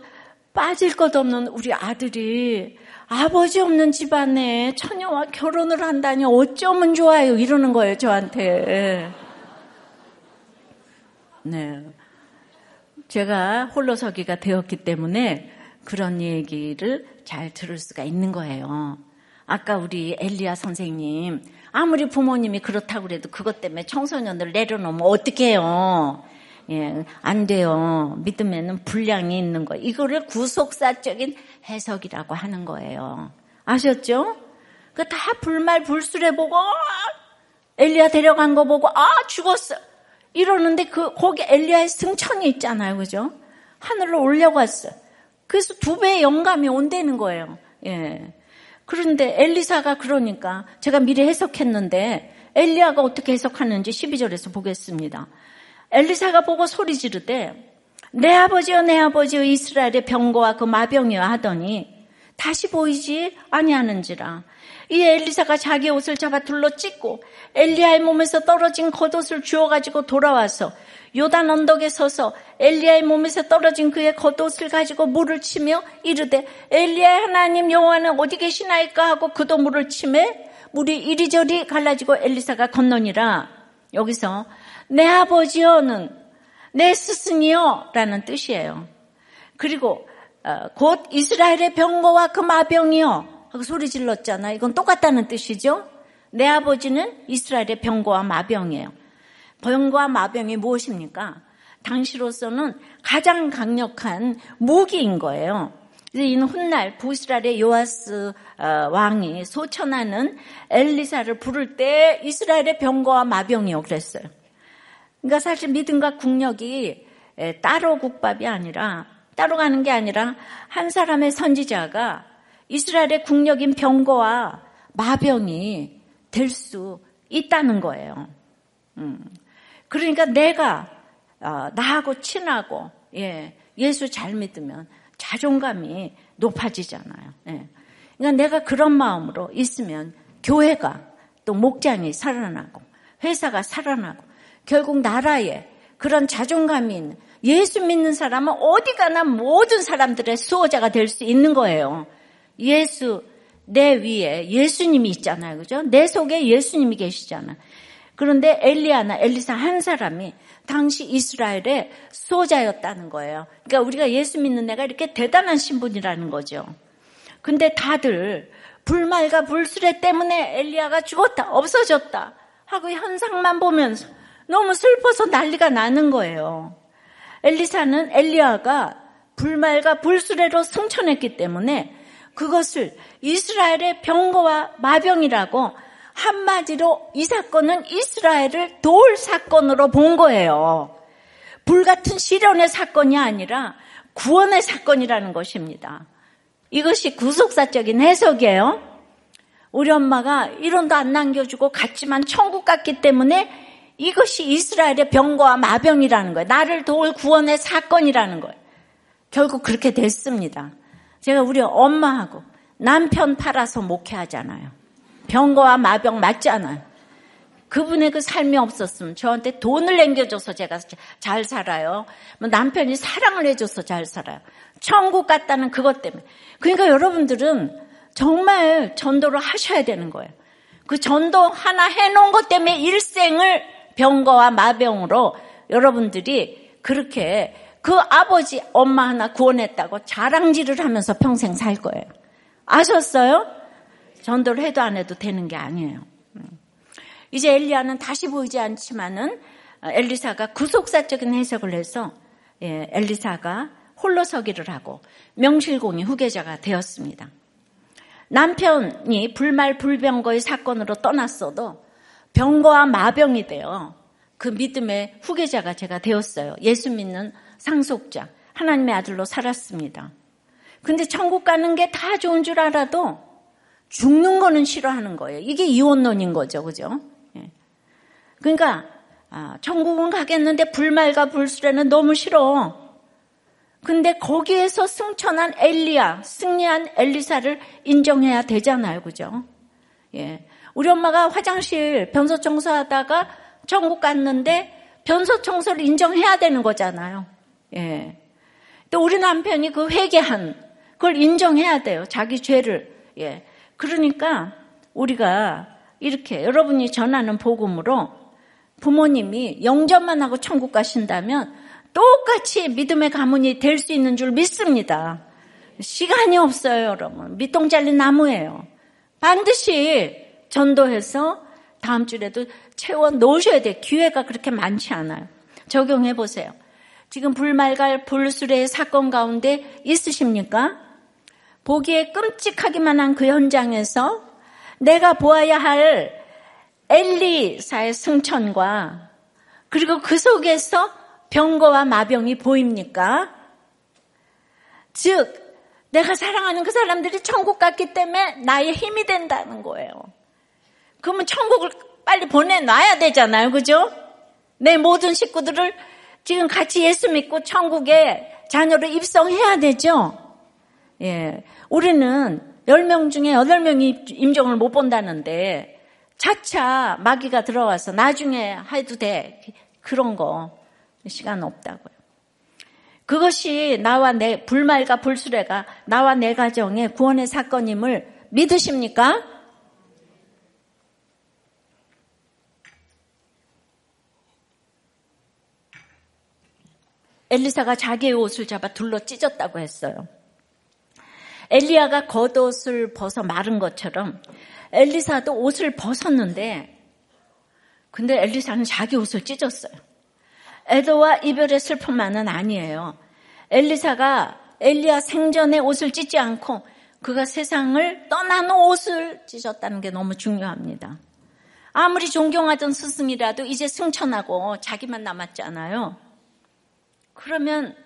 빠질 것 없는 우리 아들이 아버지 없는 집안에 처녀와 결혼을 한다니 어쩌면 좋아요 이러는 거예요 저한테. 네. 제가 홀로서기가 되었기 때문에 그런 얘기를 잘 들을 수가 있는 거예요. 아까 우리 엘리야 선생님, 아무리 부모님이 그렇다고 그래도 그것 때문에 청소년들 내려놓으면 어떡해요? 예, 안 돼요. 믿음에는 분량이 있는 거. 이거를 구속사적인 해석이라고 하는 거예요. 아셨죠? 그 다 불말 불술해 보고, 엘리야 데려간 거 보고, 아, 죽었어. 이러는데 그 거기 엘리야의 승천이 있잖아요, 그죠? 하늘로 올려갔어. 그래서 두 배의 영감이 온다는 거예요. 예. 그런데 엘리사가 그러니까 제가 미리 해석했는데 엘리야가 어떻게 해석하는지 12절에서 보겠습니다. 엘리사가 보고 소리 지르되 내 아버지여 내 아버지여 이스라엘의 병거와 그 마병이여 하더니 다시 보이지 아니하는지라. 이 엘리사가 자기 옷을 잡아 둘러 찢고 엘리야의 몸에서 떨어진 겉옷을 주워 가지고 돌아와서 요단 언덕에 서서 엘리야의 몸에서 떨어진 그의 겉옷을 가지고 물을 치며 이르되 엘리야의 하나님 여호와는 어디 계시나이까? 하고 그도 물을 치매 물이 이리저리 갈라지고 엘리사가 건너니라. 여기서 내 아버지여는 내 스승이여라는 뜻이에요. 그리고 어, 곧 이스라엘의 병거와 그 마병이여 하고 소리 질렀잖아. 이건 똑같다는 뜻이죠. 내 아버지는 이스라엘의 병거와 마병이에요. 병거와 마병이 무엇입니까? 당시로서는 가장 강력한 무기인 거예요. 이는 훗날 부스라엘의 요아스 어, 왕이 소천하는 엘리사를 부를 때 이스라엘의 병거와 마병이요 그랬어요. 그러니까 사실 믿음과 국력이 따로 국밥이 아니라 따로 가는 게 아니라 한 사람의 선지자가 이스라엘의 국력인 병거와 마병이 될 수 있다는 거예요. 음. 그러니까 내가 어, 나하고 친하고 예, 예수 잘 믿으면 자존감이 높아지잖아요. 예. 그러니까 내가 그런 마음으로 있으면 교회가 또 목장이 살아나고 회사가 살아나고 결국 나라에 그런 자존감이 있는 예수 믿는 사람은 어디 가나 모든 사람들의 수호자가 될 수 있는 거예요. 예수 내 위에 예수님이 있잖아요. 그죠? 내 속에 예수님이 계시잖아. 그런데 엘리아나 엘리사 한 사람이 당시 이스라엘의 수호자였다는 거예요. 그러니까 우리가 예수 믿는 애가 이렇게 대단한 신분이라는 거죠. 근데 다들 불말과 불수레 때문에 엘리야가 죽었다, 없어졌다 하고 현상만 보면서 너무 슬퍼서 난리가 나는 거예요. 엘리사는 엘리야가 불말과 불수레로 승천했기 때문에 그것을 이스라엘의 병거와 마병이라고 한마디로 이 사건은 이스라엘을 도울 사건으로 본 거예요. 불같은 시련의 사건이 아니라 구원의 사건이라는 것입니다. 이것이 구속사적인 해석이에요. 우리 엄마가 이론도 안 남겨주고 갔지만 천국 갔기 때문에 이것이 이스라엘의 병거와 마병이라는 거예요. 나를 도울 구원의 사건이라는 거예요. 결국 그렇게 됐습니다. 제가 우리 엄마하고 남편 팔아서 목회하잖아요. 병거와 마병 맞지 않아요. 그분의 그 삶이 없었으면 저한테 돈을 남겨줘서 제가 잘 살아요. 뭐 남편이 사랑을 해줘서 잘 살아요. 천국 갔다는 그것 때문에. 그러니까 여러분들은 정말 전도를 하셔야 되는 거예요. 그 전도 하나 해놓은 것 때문에 일생을 병거와 마병으로 여러분들이 그렇게 그 아버지, 엄마 하나 구원했다고 자랑질을 하면서 평생 살 거예요. 아셨어요? 전도를 해도 안 해도 되는 게 아니에요. 음. 이제 엘리야는 다시 보이지 않지만은 엘리사가 구속사적인 해석을 해서 예, 엘리사가 홀로 서기를 하고 명실공히 후계자가 되었습니다. 남편이 불말 불병거의 사건으로 떠났어도 병거와 마병이 되어 그 믿음의 후계자가 제가 되었어요. 예수 믿는 상속자, 하나님의 아들로 살았습니다. 근데 천국 가는 게 다 좋은 줄 알아도 죽는 거는 싫어하는 거예요. 이게 이혼론인 거죠. 그죠? 예. 그러니까, 아, 천국은 가겠는데 불말과 불수레는 너무 싫어. 근데 거기에서 승천한 엘리야, 승리한 엘리사를 인정해야 되잖아요. 그죠? 예. 우리 엄마가 화장실 변소 청소하다가 천국 갔는데 변소 청소를 인정해야 되는 거잖아요. 예. 또 우리 남편이 그 회개한 그걸 인정해야 돼요. 자기 죄를. 예. 그러니까 우리가 이렇게 여러분이 전하는 복음으로 부모님이 영접만 하고 천국 가신다면 똑같이 믿음의 가문이 될 수 있는 줄 믿습니다. 시간이 없어요, 여러분. 밑동 잘린 나무예요. 반드시 전도해서 다음 주에도 채워 놓으셔야 돼요. 기회가 그렇게 많지 않아요. 적용해 보세요. 지금 불말갈 불수레의 사건 가운데 있으십니까? 보기에 끔찍하기만 한 그 현장에서 내가 보아야 할 엘리사의 승천과 그리고 그 속에서 병거와 마병이 보입니까? 즉, 내가 사랑하는 그 사람들이 천국 갔기 때문에 나의 힘이 된다는 거예요. 그러면 천국을 빨리 보내놔야 되잖아요. 그죠? 내 모든 식구들을 지금 같이 예수 믿고 천국에 자녀를 입성해야 되죠? 예. 우리는 10명 중에 8명이 임종을 못 본다는데 차차 마귀가 들어와서 나중에 해도 돼. 그런 거. 시간 없다고요. 그것이 나와 내 불말과 불수레가 나와 내 가정의 구원의 사건임을 믿으십니까? 엘리사가 자기의 옷을 잡아 둘러 찢었다고 했어요. 엘리야가 겉옷을 벗어 마른 것처럼 엘리사도 옷을 벗었는데 근데 엘리사는 자기 옷을 찢었어요. 에도와 이별의 슬픔만은 아니에요. 엘리사가 엘리야 생전에 옷을 찢지 않고 그가 세상을 떠나는 옷을 찢었다는 게 너무 중요합니다. 아무리 존경하던 스승이라도 이제 승천하고 자기만 남았잖아요. 그러면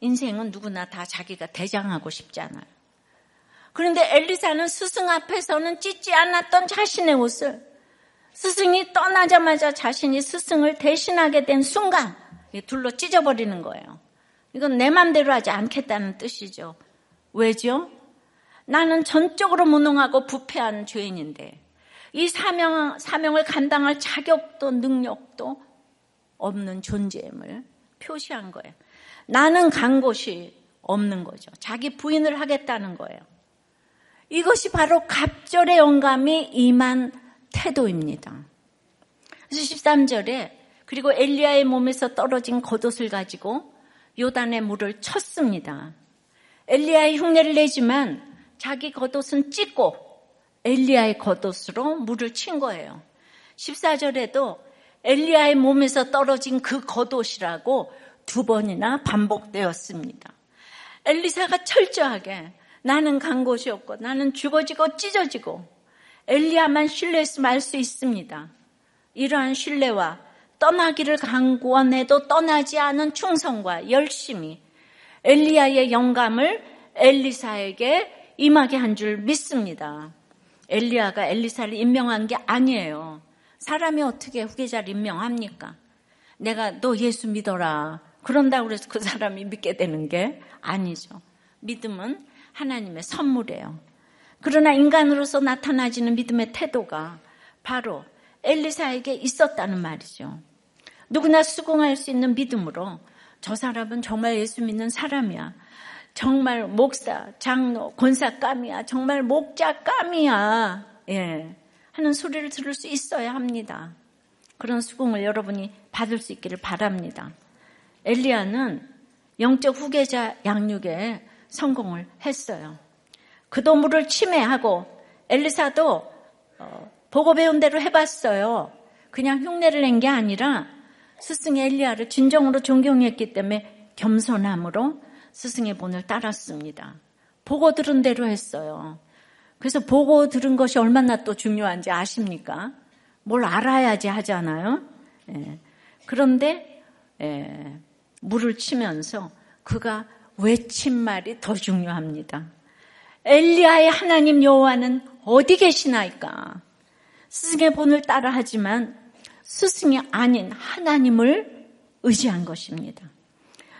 인생은 누구나 다 자기가 대장하고 싶잖아요. 그런데 엘리사는 스승 앞에서는 찢지 않았던 자신의 옷을 스승이 떠나자마자 자신이 스승을 대신하게 된 순간 둘로 찢어버리는 거예요. 이건 내 맘대로 하지 않겠다는 뜻이죠. 왜죠? 나는 전적으로 무능하고 부패한 죄인인데 이 사명, 사명을 감당할 자격도 능력도 없는 존재임을 표시한 거예요. 나는 간 곳이 없는 거죠. 자기 부인을 하겠다는 거예요. 이것이 바로 갑절의 영감이 임한 태도입니다. 그래서 13절에 그리고 엘리야의 몸에서 떨어진 겉옷을 가지고 요단의 물을 쳤습니다. 엘리야의 흉내를 내지만 자기 겉옷은 찢고 엘리야의 겉옷으로 물을 친 거예요. 14절에도 엘리야의 몸에서 떨어진 그 겉옷이라고 두 번이나 반복되었습니다. 엘리사가 철저하게 나는 간 곳이 없고 나는 죽어지고 찢어지고 엘리야만 신뢰했으면 알 수 있습니다. 이러한 신뢰와 떠나기를 강구원해도 떠나지 않은 충성과 열심이 엘리야의 영감을 엘리사에게 임하게 한 줄 믿습니다. 엘리야가 엘리사를 임명한 게 아니에요. 사람이 어떻게 후계자를 임명합니까? 내가 너 예수 믿어라. 그런다고 해서 그 사람이 믿게 되는 게 아니죠. 믿음은 하나님의 선물이에요. 그러나 인간으로서 나타나지는 믿음의 태도가 바로 엘리사에게 있었다는 말이죠. 누구나 수긍할 수 있는 믿음으로 저 사람은 정말 예수 믿는 사람이야. 정말 목사, 장로, 권사감이야. 정말 목자감이야. 예. 하는 소리를 들을 수 있어야 합니다. 그런 수긍을 여러분이 받을 수 있기를 바랍니다. 엘리야는 영적 후계자 양육에 성공을 했어요. 그 도 물을 침해하고 엘리사도 어, 보고 배운 대로 해봤어요. 그냥 흉내를 낸 게 아니라 스승 엘리야를 진정으로 존경했기 때문에 겸손함으로 스승의 본을 따랐습니다. 보고 들은 대로 했어요. 그래서 보고 들은 것이 얼마나 또 중요한지 아십니까? 뭘 알아야지 하잖아요. 예. 그런데 예, 물을 치면서 그가 외친 말이 더 중요합니다. 엘리야의 하나님 여호와는 어디 계시나이까? 스승의 본을 따라 하지만 스승이 아닌 하나님을 의지한 것입니다.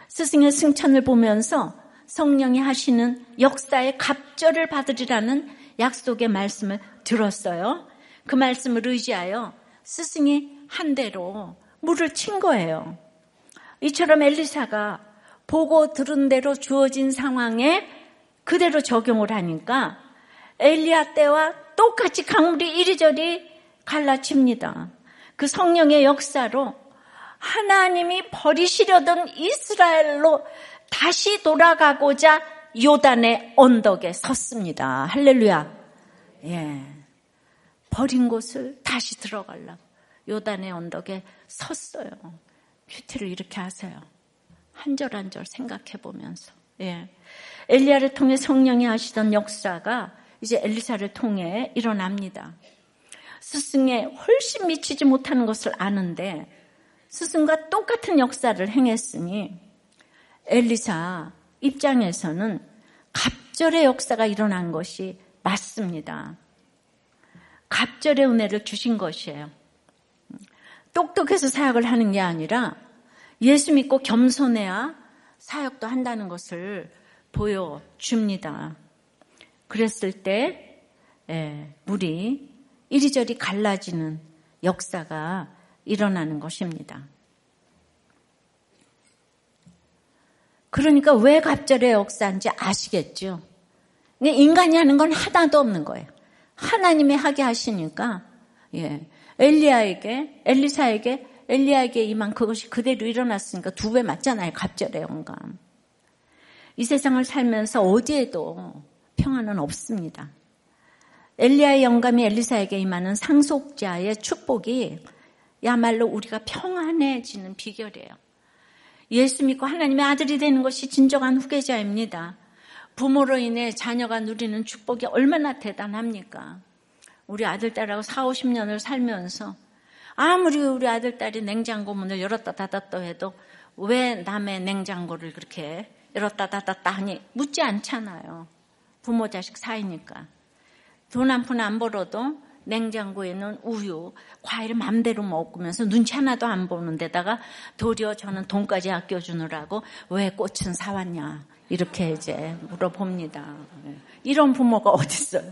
스승의 승천을 보면서 성령이 하시는 역사의 갑절을 받으리라는 약속의 말씀을 들었어요. 그 말씀을 의지하여 스승이 한 대로 물을 친 거예요. 이처럼 엘리사가 보고 들은 대로 주어진 상황에 그대로 적용을 하니까 엘리야 때와 똑같이 강물이 이리저리 갈라칩니다. 그 성령의 역사로 하나님이 버리시려던 이스라엘로 다시 돌아가고자 요단의 언덕에 섰습니다. 할렐루야. 예. 버린 곳을 다시 들어가려고 요단의 언덕에 섰어요. 큐티를 이렇게 하세요. 한 절 한 절 생각해 보면서. 예. 엘리야를 통해 성령이 하시던 역사가 이제 엘리사를 통해 일어납니다. 스승에 훨씬 미치지 못하는 것을 아는데 스승과 똑같은 역사를 행했으니 엘리사 입장에서는 갑절의 역사가 일어난 것이 맞습니다. 갑절의 은혜를 주신 것이에요. 똑똑해서 사역을 하는 게 아니라 예수 믿고 겸손해야 사역도 한다는 것을 보여줍니다. 그랬을 때 예, 물이 이리저리 갈라지는 역사가 일어나는 것입니다. 그러니까 왜 갑절의 역사인지 아시겠죠? 인간이 하는 건 하나도 없는 거예요. 하나님이 하게 하시니까 예, 엘리야에게 엘리사에게 엘리야에게 임한 그것이 그대로 일어났으니까 두 배 맞잖아요. 갑절의 영감. 이 세상을 살면서 어디에도 평안은 없습니다. 엘리야의 영감이 엘리사에게 임하는 상속자의 축복이 야말로 우리가 평안해지는 비결이에요. 예수 믿고 하나님의 아들이 되는 것이 진정한 후계자입니다. 부모로 인해 자녀가 누리는 축복이 얼마나 대단합니까? 우리 아들, 딸하고 4, 50년을 살면서 아무리 우리 아들, 딸이 냉장고 문을 열었다 닫았다 해도 왜 남의 냉장고를 그렇게 열었다 닫았다 하니 묻지 않잖아요. 부모 자식 사이니까. 돈 한 푼 안 벌어도 냉장고에는 우유, 과일을 맘대로 먹으면서 눈치 하나도 안 보는 데다가 도리어 저는 돈까지 아껴주느라고 왜 꽃은 사왔냐. 이렇게 이제 물어봅니다. 이런 부모가 어딨어요.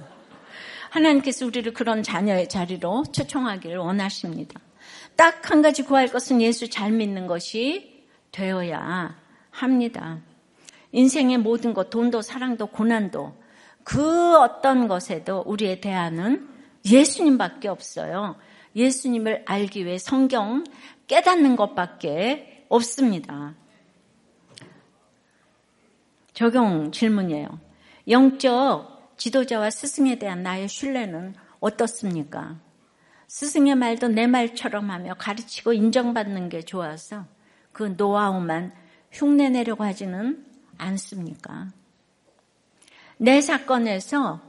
하나님께서 우리를 그런 자녀의 자리로 초청하기를 원하십니다. 딱 한 가지 구할 것은 예수 잘 믿는 것이 되어야 합니다. 인생의 모든 것, 돈도 사랑도 고난도 그 어떤 것에도 우리의 대안은 예수님밖에 없어요. 예수님을 알기 위해 성경 깨닫는 것밖에 없습니다. 적용 질문이에요. 영적 지도자와 스승에 대한 나의 신뢰는 어떻습니까? 스승의 말도 내 말처럼 하며 가르치고 인정받는 게 좋아서 그 노하우만 흉내 내려고 하지는 않습니까? 내 사건에서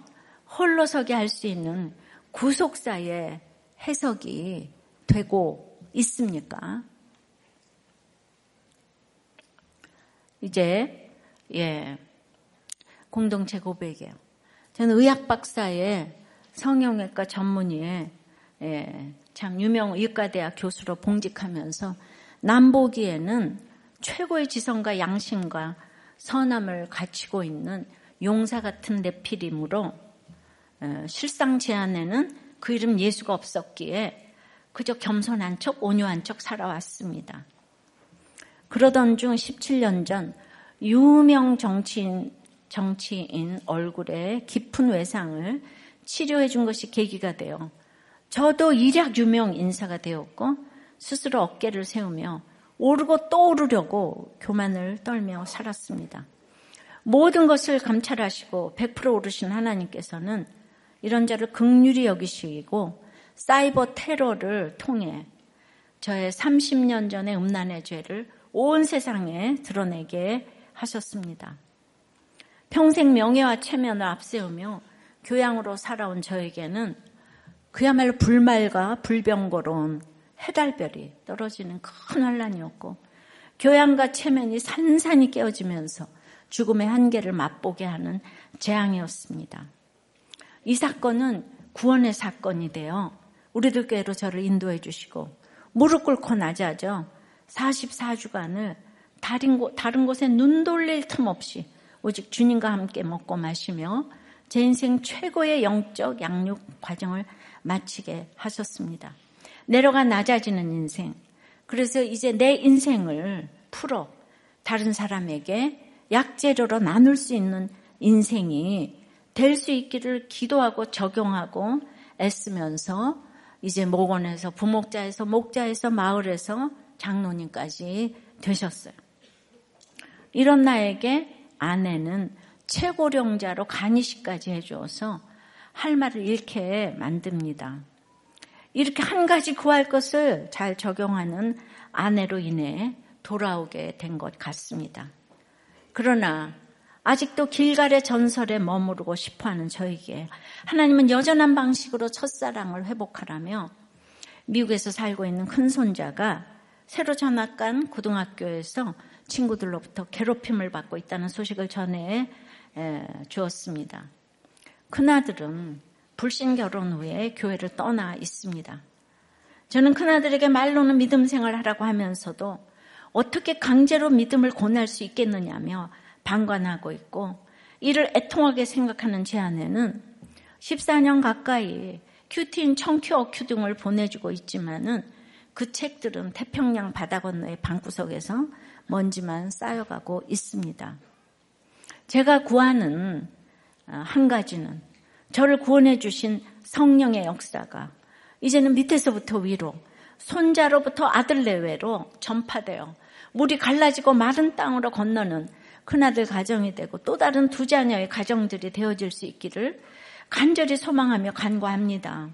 홀로 서게 할 수 있는 구속사의 해석이 되고 있습니까? 이제 예 공동체 고백이에요. 저는 의학 박사의 성형외과 전문의에 예, 참 유명 의과대학 교수로 봉직하면서 남보기에는 최고의 지성과 양심과 선함을 갖추고 있는 용사 같은 내필이므로 어, 실상 제 안에는 그 이름 예수가 없었기에 그저 겸손한 척 온유한 척 살아왔습니다. 그러던 중 17년 전 유명 정치인 정치인 얼굴에 깊은 외상을 치료해 준 것이 계기가 되어 저도 일약 유명 인사가 되었고 스스로 어깨를 세우며 오르고 또 오르려고 교만을 떨며 살았습니다. 모든 것을 감찰하시고 100% 오르신 하나님께서는 이런 자를 극률이 여기시고 사이버 테러를 통해 저의 30년 전의 음란의 죄를 온 세상에 드러내게 하셨습니다. 평생 명예와 체면을 앞세우며 교양으로 살아온 저에게는 그야말로 불말과 불병거로운 해달별이 떨어지는 큰 환란이었고 교양과 체면이 산산이 깨어지면서 죽음의 한계를 맛보게 하는 재앙이었습니다. 이 사건은 구원의 사건이 되어 우리들 께로 저를 인도해 주시고 무릎 꿇고 나자죠. 44주간을 다른, 곳, 다른 곳에 눈 돌릴 틈 없이 오직 주님과 함께 먹고 마시며 제 인생 최고의 영적 양육 과정을 마치게 하셨습니다. 내려가 낮아지는 인생. 그래서 이제 내 인생을 풀어 다른 사람에게 약재료로 나눌 수 있는 인생이 될 수 있기를 기도하고 적용하고 애쓰면서 이제 목원에서 부목자에서 목자에서 마을에서 장로님까지 되셨어요. 이런 나에게 아내는 최고령자로 간이식까지 해주어서 할 말을 잃게 만듭니다. 이렇게 한 가지 구할 것을 잘 적용하는 아내로 인해 돌아오게 된 것 같습니다. 그러나 아직도 길갈의 전설에 머무르고 싶어 하는 저에게 하나님은 여전한 방식으로 첫사랑을 회복하라며 미국에서 살고 있는 큰 손자가 새로 전학 간 고등학교에서 친구들로부터 괴롭힘을 받고 있다는 소식을 전해 주었습니다. 큰아들은 불신 결혼 후에 교회를 떠나 있습니다. 저는 큰아들에게 말로는 믿음 생활 하라고 하면서도 어떻게 강제로 믿음을 권할 수 있겠느냐며 방관하고 있고 이를 애통하게 생각하는 제 아내는 14년 가까이 큐티인 청큐 어큐 등을 보내주고 있지만은 그 책들은 태평양 바다 건너의 방구석에서 먼지만 쌓여가고 있습니다. 제가 구하는 어, 한 가지는 저를 구원해 주신 성령의 역사가 이제는 밑에서부터 위로 손자로부터 아들 내외로 전파되어 물이 갈라지고 마른 땅으로 건너는 큰아들 가정이 되고 또 다른 두 자녀의 가정들이 되어질 수 있기를 간절히 소망하며 간구합니다.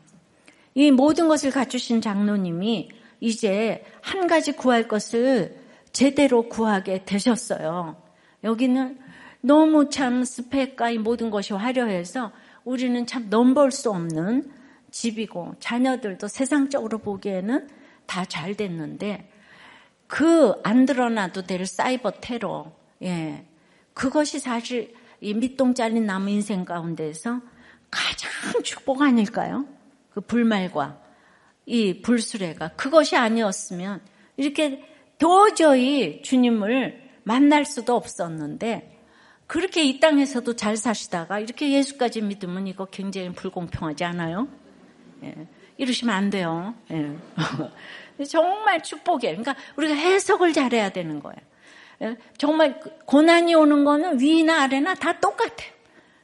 이 모든 것을 갖추신 장로님이 이제 한 가지 구할 것을 제대로 구하게 되셨어요. 여기는 너무 참 스펙과 이 모든 것이 화려해서 우리는 참 넘볼 수 없는 집이고 자녀들도 세상적으로 보기에는 다 잘 됐는데 그 안 드러나도 될 사이버 테러, 예. 그것이 사실 이 밑동 잘린 나무 인생 가운데서 가장 축복 아닐까요? 그 불말과 이 불수레가 그것이 아니었으면 이렇게 도저히 주님을 만날 수도 없었는데 그렇게 이 땅에서도 잘 사시다가 이렇게 예수까지 믿으면 이거 굉장히 불공평하지 않아요? 예, 이러시면 안 돼요. 예. 정말 축복이에요. 그러니까 우리가 해석을 잘해야 되는 거예요. 예, 정말 고난이 오는 거는 위나 아래나 다 똑같아요.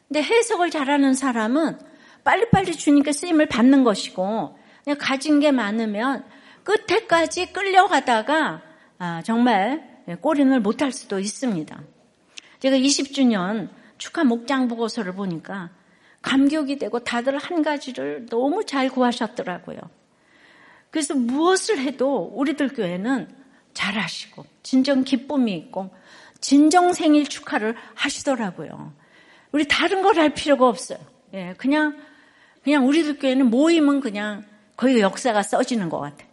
근데 해석을 잘하는 사람은 빨리빨리 주님께 쓰임을 받는 것이고 그냥 가진 게 많으면 끝에까지 끌려가다가 아, 정말 꼬린을 못할 수도 있습니다. 제가 20주년 축하 목장 보고서를 보니까 감격이 되고 다들 한 가지를 너무 잘 구하셨더라고요. 그래서 무엇을 해도 우리들 교회는 잘하시고 진정 기쁨이 있고 진정 생일 축하를 하시더라고요. 우리 다른 걸 할 필요가 없어요. 예, 그냥 그냥 우리들 교회는 모임은 그냥 거의 역사가 써지는 것 같아요.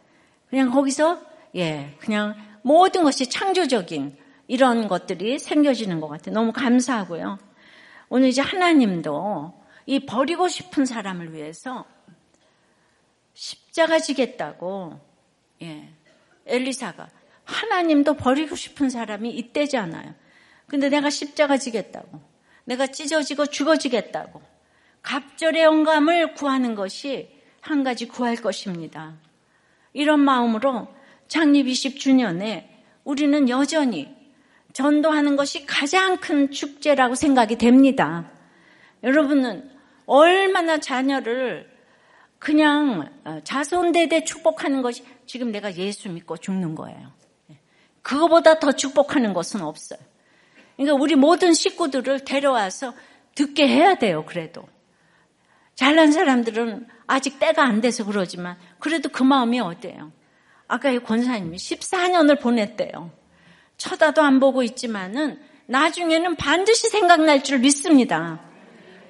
그냥 거기서 예, 그냥 모든 것이 창조적인 이런 것들이 생겨지는 것 같아요. 너무 감사하고요. 오늘 이제 하나님도 이 버리고 싶은 사람을 위해서 십자가 지겠다고 예, 엘리사가 하나님도 버리고 싶은 사람이 이때잖아요. 근데 내가 십자가 지겠다고 내가 찢어지고 죽어지겠다고 갑절의 영감을 구하는 것이 한 가지 구할 것입니다. 이런 마음으로 창립 20주년에 우리는 여전히 전도하는 것이 가장 큰 축제라고 생각이 됩니다. 여러분은 얼마나 자녀를 그냥 어, 자손대대 축복하는 것이 지금 내가 예수 믿고 죽는 거예요. 그거보다 더 축복하는 것은 없어요. 그러니까 우리 모든 식구들을 데려와서 듣게 해야 돼요, 그래도. 잘난 사람들은 아직 때가 안 돼서 그러지만 그래도 그 마음이 어때요? 아까 이 권사님이 14년을 보냈대요. 쳐다도 안 보고 있지만은 나중에는 반드시 생각날 줄 믿습니다.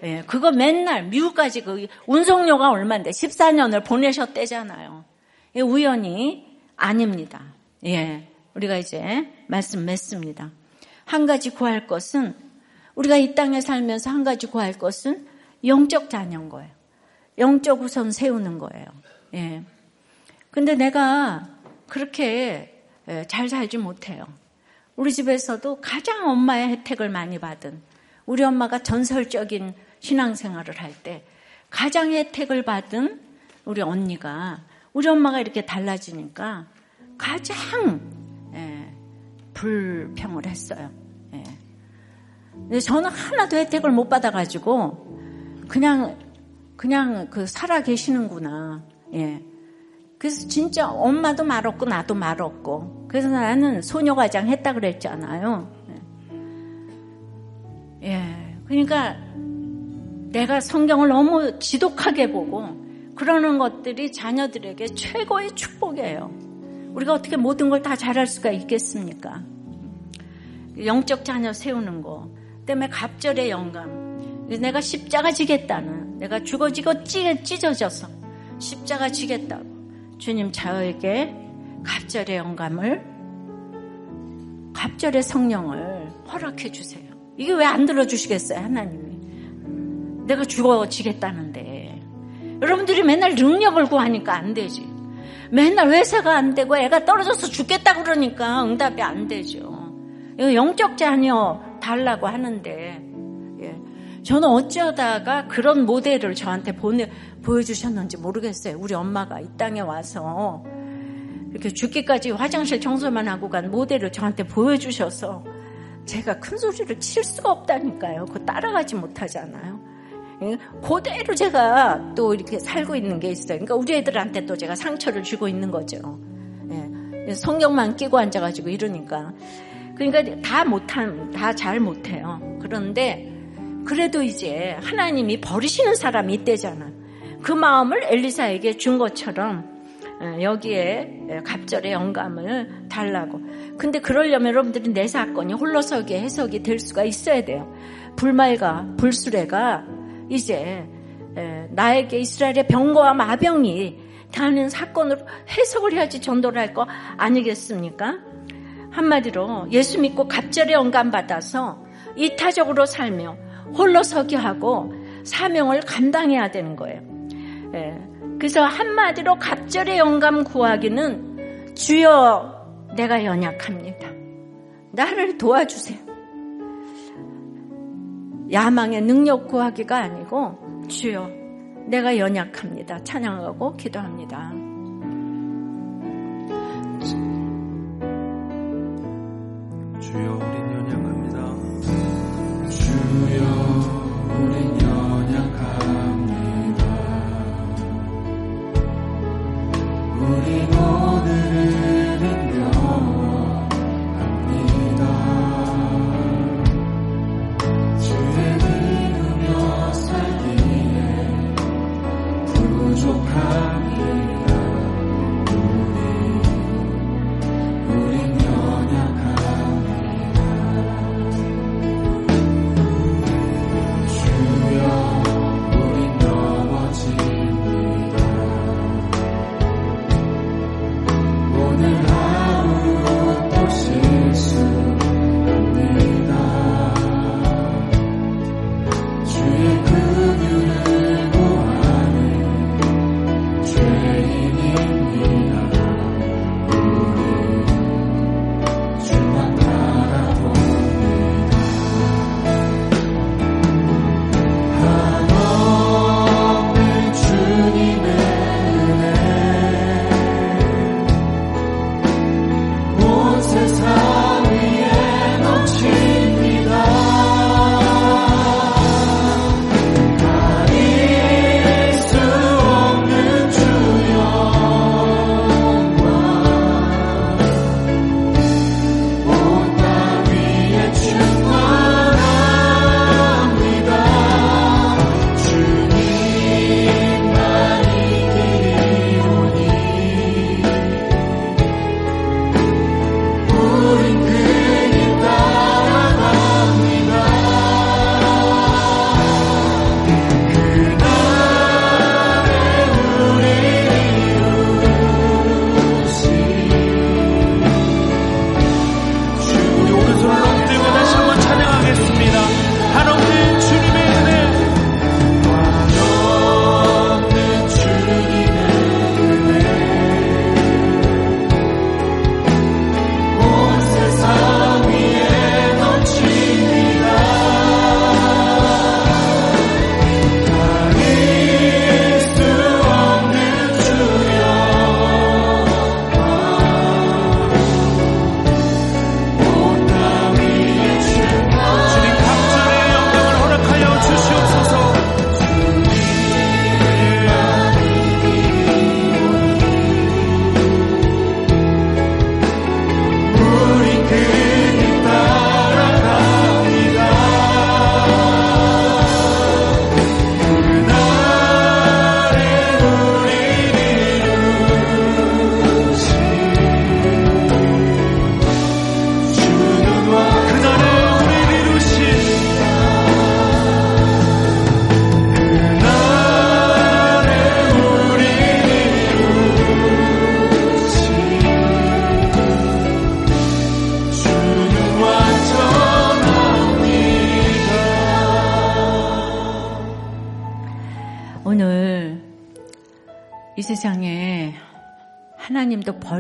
예, 그거 맨날 미국까지 그 운송료가 얼마인데 14년을 보내셨대잖아요. 예, 우연히 아닙니다. 예, 우리가 이제 말씀 맺습니다. 한 가지 구할 것은 우리가 이 땅에 살면서 한 가지 구할 것은 영적 자녀인 거예요. 영적 우선 세우는 거예요. 예. 근데 내가 그렇게 예, 잘 살지 못해요. 우리 집에서도 가장 엄마의 혜택을 많이 받은 우리 엄마가 전설적인 신앙생활을 할 때 가장 혜택을 받은 우리 언니가 우리 엄마가 이렇게 달라지니까 가장 예, 불평을 했어요. 예. 근데 저는 하나도 혜택을 못 받아가지고 그냥 그냥 그 살아 계시는구나. 예. 그래서 진짜 엄마도 말 없고 나도 말 없고 그래서 나는 소녀가장 했다 그랬잖아요. 예. 예. 그러니까 내가 성경을 너무 지독하게 보고 그러는 것들이 자녀들에게 최고의 축복이에요. 우리가 어떻게 모든 걸 다 잘할 수가 있겠습니까? 영적 자녀 세우는 거 때문에 갑절의 영감. 내가 십자가 지겠다는 내가 죽어지고 찢, 찢어져서 십자가 지겠다고 주님 저에게 갑절의 영감을 갑절의 성령을 허락해 주세요. 이게 왜 안 들어주시겠어요 하나님이? 내가 죽어지겠다는데. 여러분들이 맨날 능력을 구하니까 안 되지. 맨날 회사가 안 되고 애가 떨어져서 죽겠다 그러니까 응답이 안 되죠. 영적 자녀 달라고 하는데, 예. 저는 어쩌다가 그런 모델을 저한테 보내, 보여주셨는지 모르겠어요. 우리 엄마가 이 땅에 와서 이렇게 죽기까지 화장실 청소만 하고 간 모델을 저한테 보여주셔서 제가 큰 소리를 칠 수가 없다니까요. 그거 따라가지 못하잖아요. 예? 그대로 제가 또 이렇게 살고 있는 게 있어요. 그러니까 우리 애들한테 또 제가 상처를 주고 있는 거죠. 예. 성경만 끼고 앉아가지고 이러니까. 그러니까 다 못한, 다 잘 못해요. 그런데 그래도 이제 하나님이 버리시는 사람이 있대잖아. 그 마음을 엘리사에게 준 것처럼 예, 여기에 갑절의 영감을 달라고. 근데 그러려면 여러분들이 내 사건이 홀로서기에 해석이 될 수가 있어야 돼요. 불말과 불수레가 이제 나에게 이스라엘의 병거와 마병이 다는 사건으로 해석을 해야지 전도를 할 거 아니겠습니까? 한마디로 예수 믿고 갑절에 영감 받아서 이타적으로 살며 홀로 서기 하고 사명을 감당해야 되는 거예요. 예. 그래서 한마디로 갑절의 영감 구하기는 주여 내가 연약합니다. 나를 도와주세요. 야망의 능력 구하기가 아니고 주여 내가 연약합니다. 찬양하고 기도합니다. 주여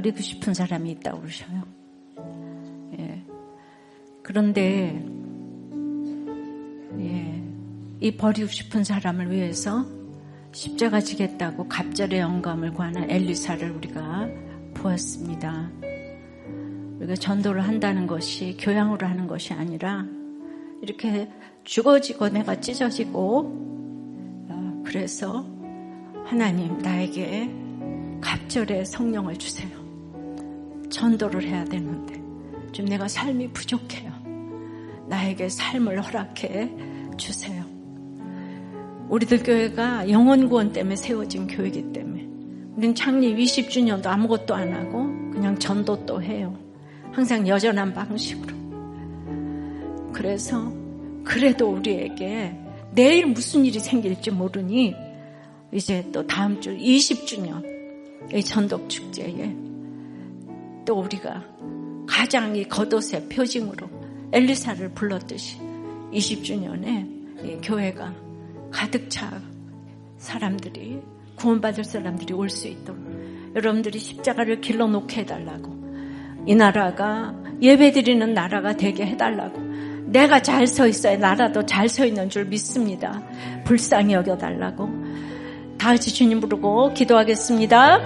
버리고 싶은 사람이 있다고 그러셔요. 예. 그런데 예. 이 버리고 싶은 사람을 위해서 십자가 지겠다고 갑절의 영감을 구하는 엘리사를 우리가 보았습니다. 우리가 전도를 한다는 것이 교양으로 하는 것이 아니라 이렇게 죽어지고 내가 찢어지고 어, 그래서 하나님 나에게 갑절의 성령을 주세요. 전도를 해야 되는데 좀 내가 삶이 부족해요. 나에게 삶을 허락해 주세요. 우리들 교회가 영원 구원 때문에 세워진 교회이기 때문에 우리는 창립 20주년도 아무것도 안 하고 그냥 전도 또 해요. 항상 여전한 방식으로. 그래서 그래도 우리에게 내일 무슨 일이 생길지 모르니 이제 또 다음 주 20주년 이 전독 축제에 또 우리가 가장 이 겉옷의 표징으로 엘리사를 불렀듯이 20주년에 교회가 가득 차 사람들이 구원받을 사람들이 올 수 있도록 여러분들이 십자가를 길러 놓게 해달라고 이 나라가 예배드리는 나라가 되게 해달라고 내가 잘 서 있어야 나라도 잘 서 있는 줄 믿습니다. 불쌍히 여겨달라고 다 같이 주님 부르고 기도하겠습니다.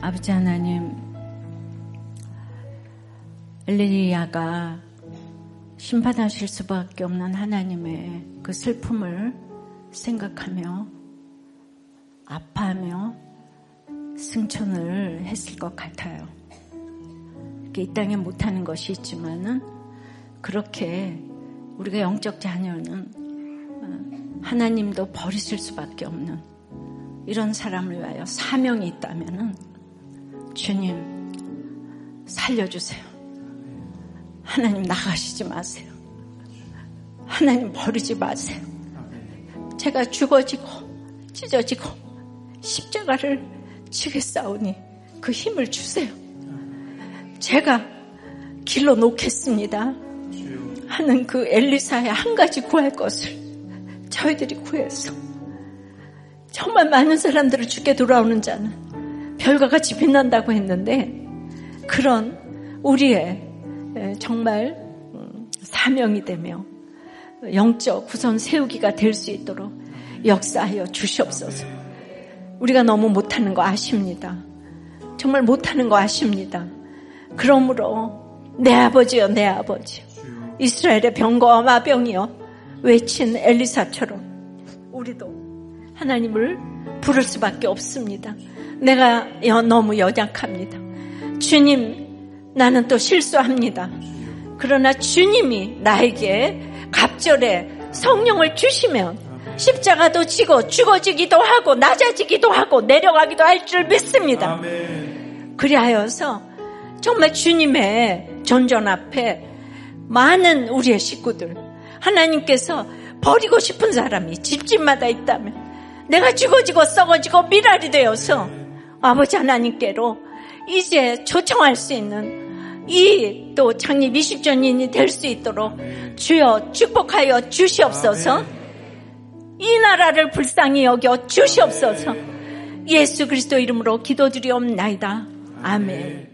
아버지 하나님 엘리야가 심판하실 수밖에 없는 하나님의 그 슬픔을 생각하며 아파하며 승천을 했을 것 같아요. 이 땅에 못하는 것이 있지만은 그렇게 우리가 영적 자녀는 어, 하나님도 버리실 수밖에 없는 이런 사람을 위하여 사명이 있다면은 주님 살려주세요. 하나님 나가시지 마세요. 하나님 버리지 마세요. 제가 죽어지고 찢어지고 십자가를 지겠사오니 그 힘을 주세요. 제가 길러 놓겠습니다. 하는 그 엘리사의 한 가지 구할 것을 저희들이 구해서 정말 많은 사람들을 죽게 돌아오는 자는 별과 같이 빛난다고 했는데 그런 우리의 정말 음, 사명이 되며 영적 구선 세우기가 될 수 있도록 역사하여 주시옵소서. 우리가 너무 못하는 거 아십니다. 정말 못하는 거 아십니다. 그러므로 내 아버지요, 내 아버지. 이스라엘의 병거와 마병이요. 외친 엘리사처럼 우리도 하나님을 부를 수밖에 없습니다. 내가 너무 연약합니다. 주님, 나는 또 실수합니다. 그러나 주님이 나에게 갑절에 성령을 주시면 십자가도 지고 죽어지기도 하고 낮아지기도 하고 내려가기도 할 줄 믿습니다. 그리하여서 정말 주님의 전전 앞에 많은 우리의 식구들 하나님께서 버리고 싶은 사람이 집집마다 있다면 내가 죽어지고 썩어지고 미랄이 되어서 아버지 하나님께로 이제 초청할 수 있는 이 또 창립 20주년이 될 수 있도록 주여 축복하여 주시옵소서. 이 나라를 불쌍히 여겨 주시옵소서. 예수 그리스도 이름으로 기도드리옵나이다. 아멘.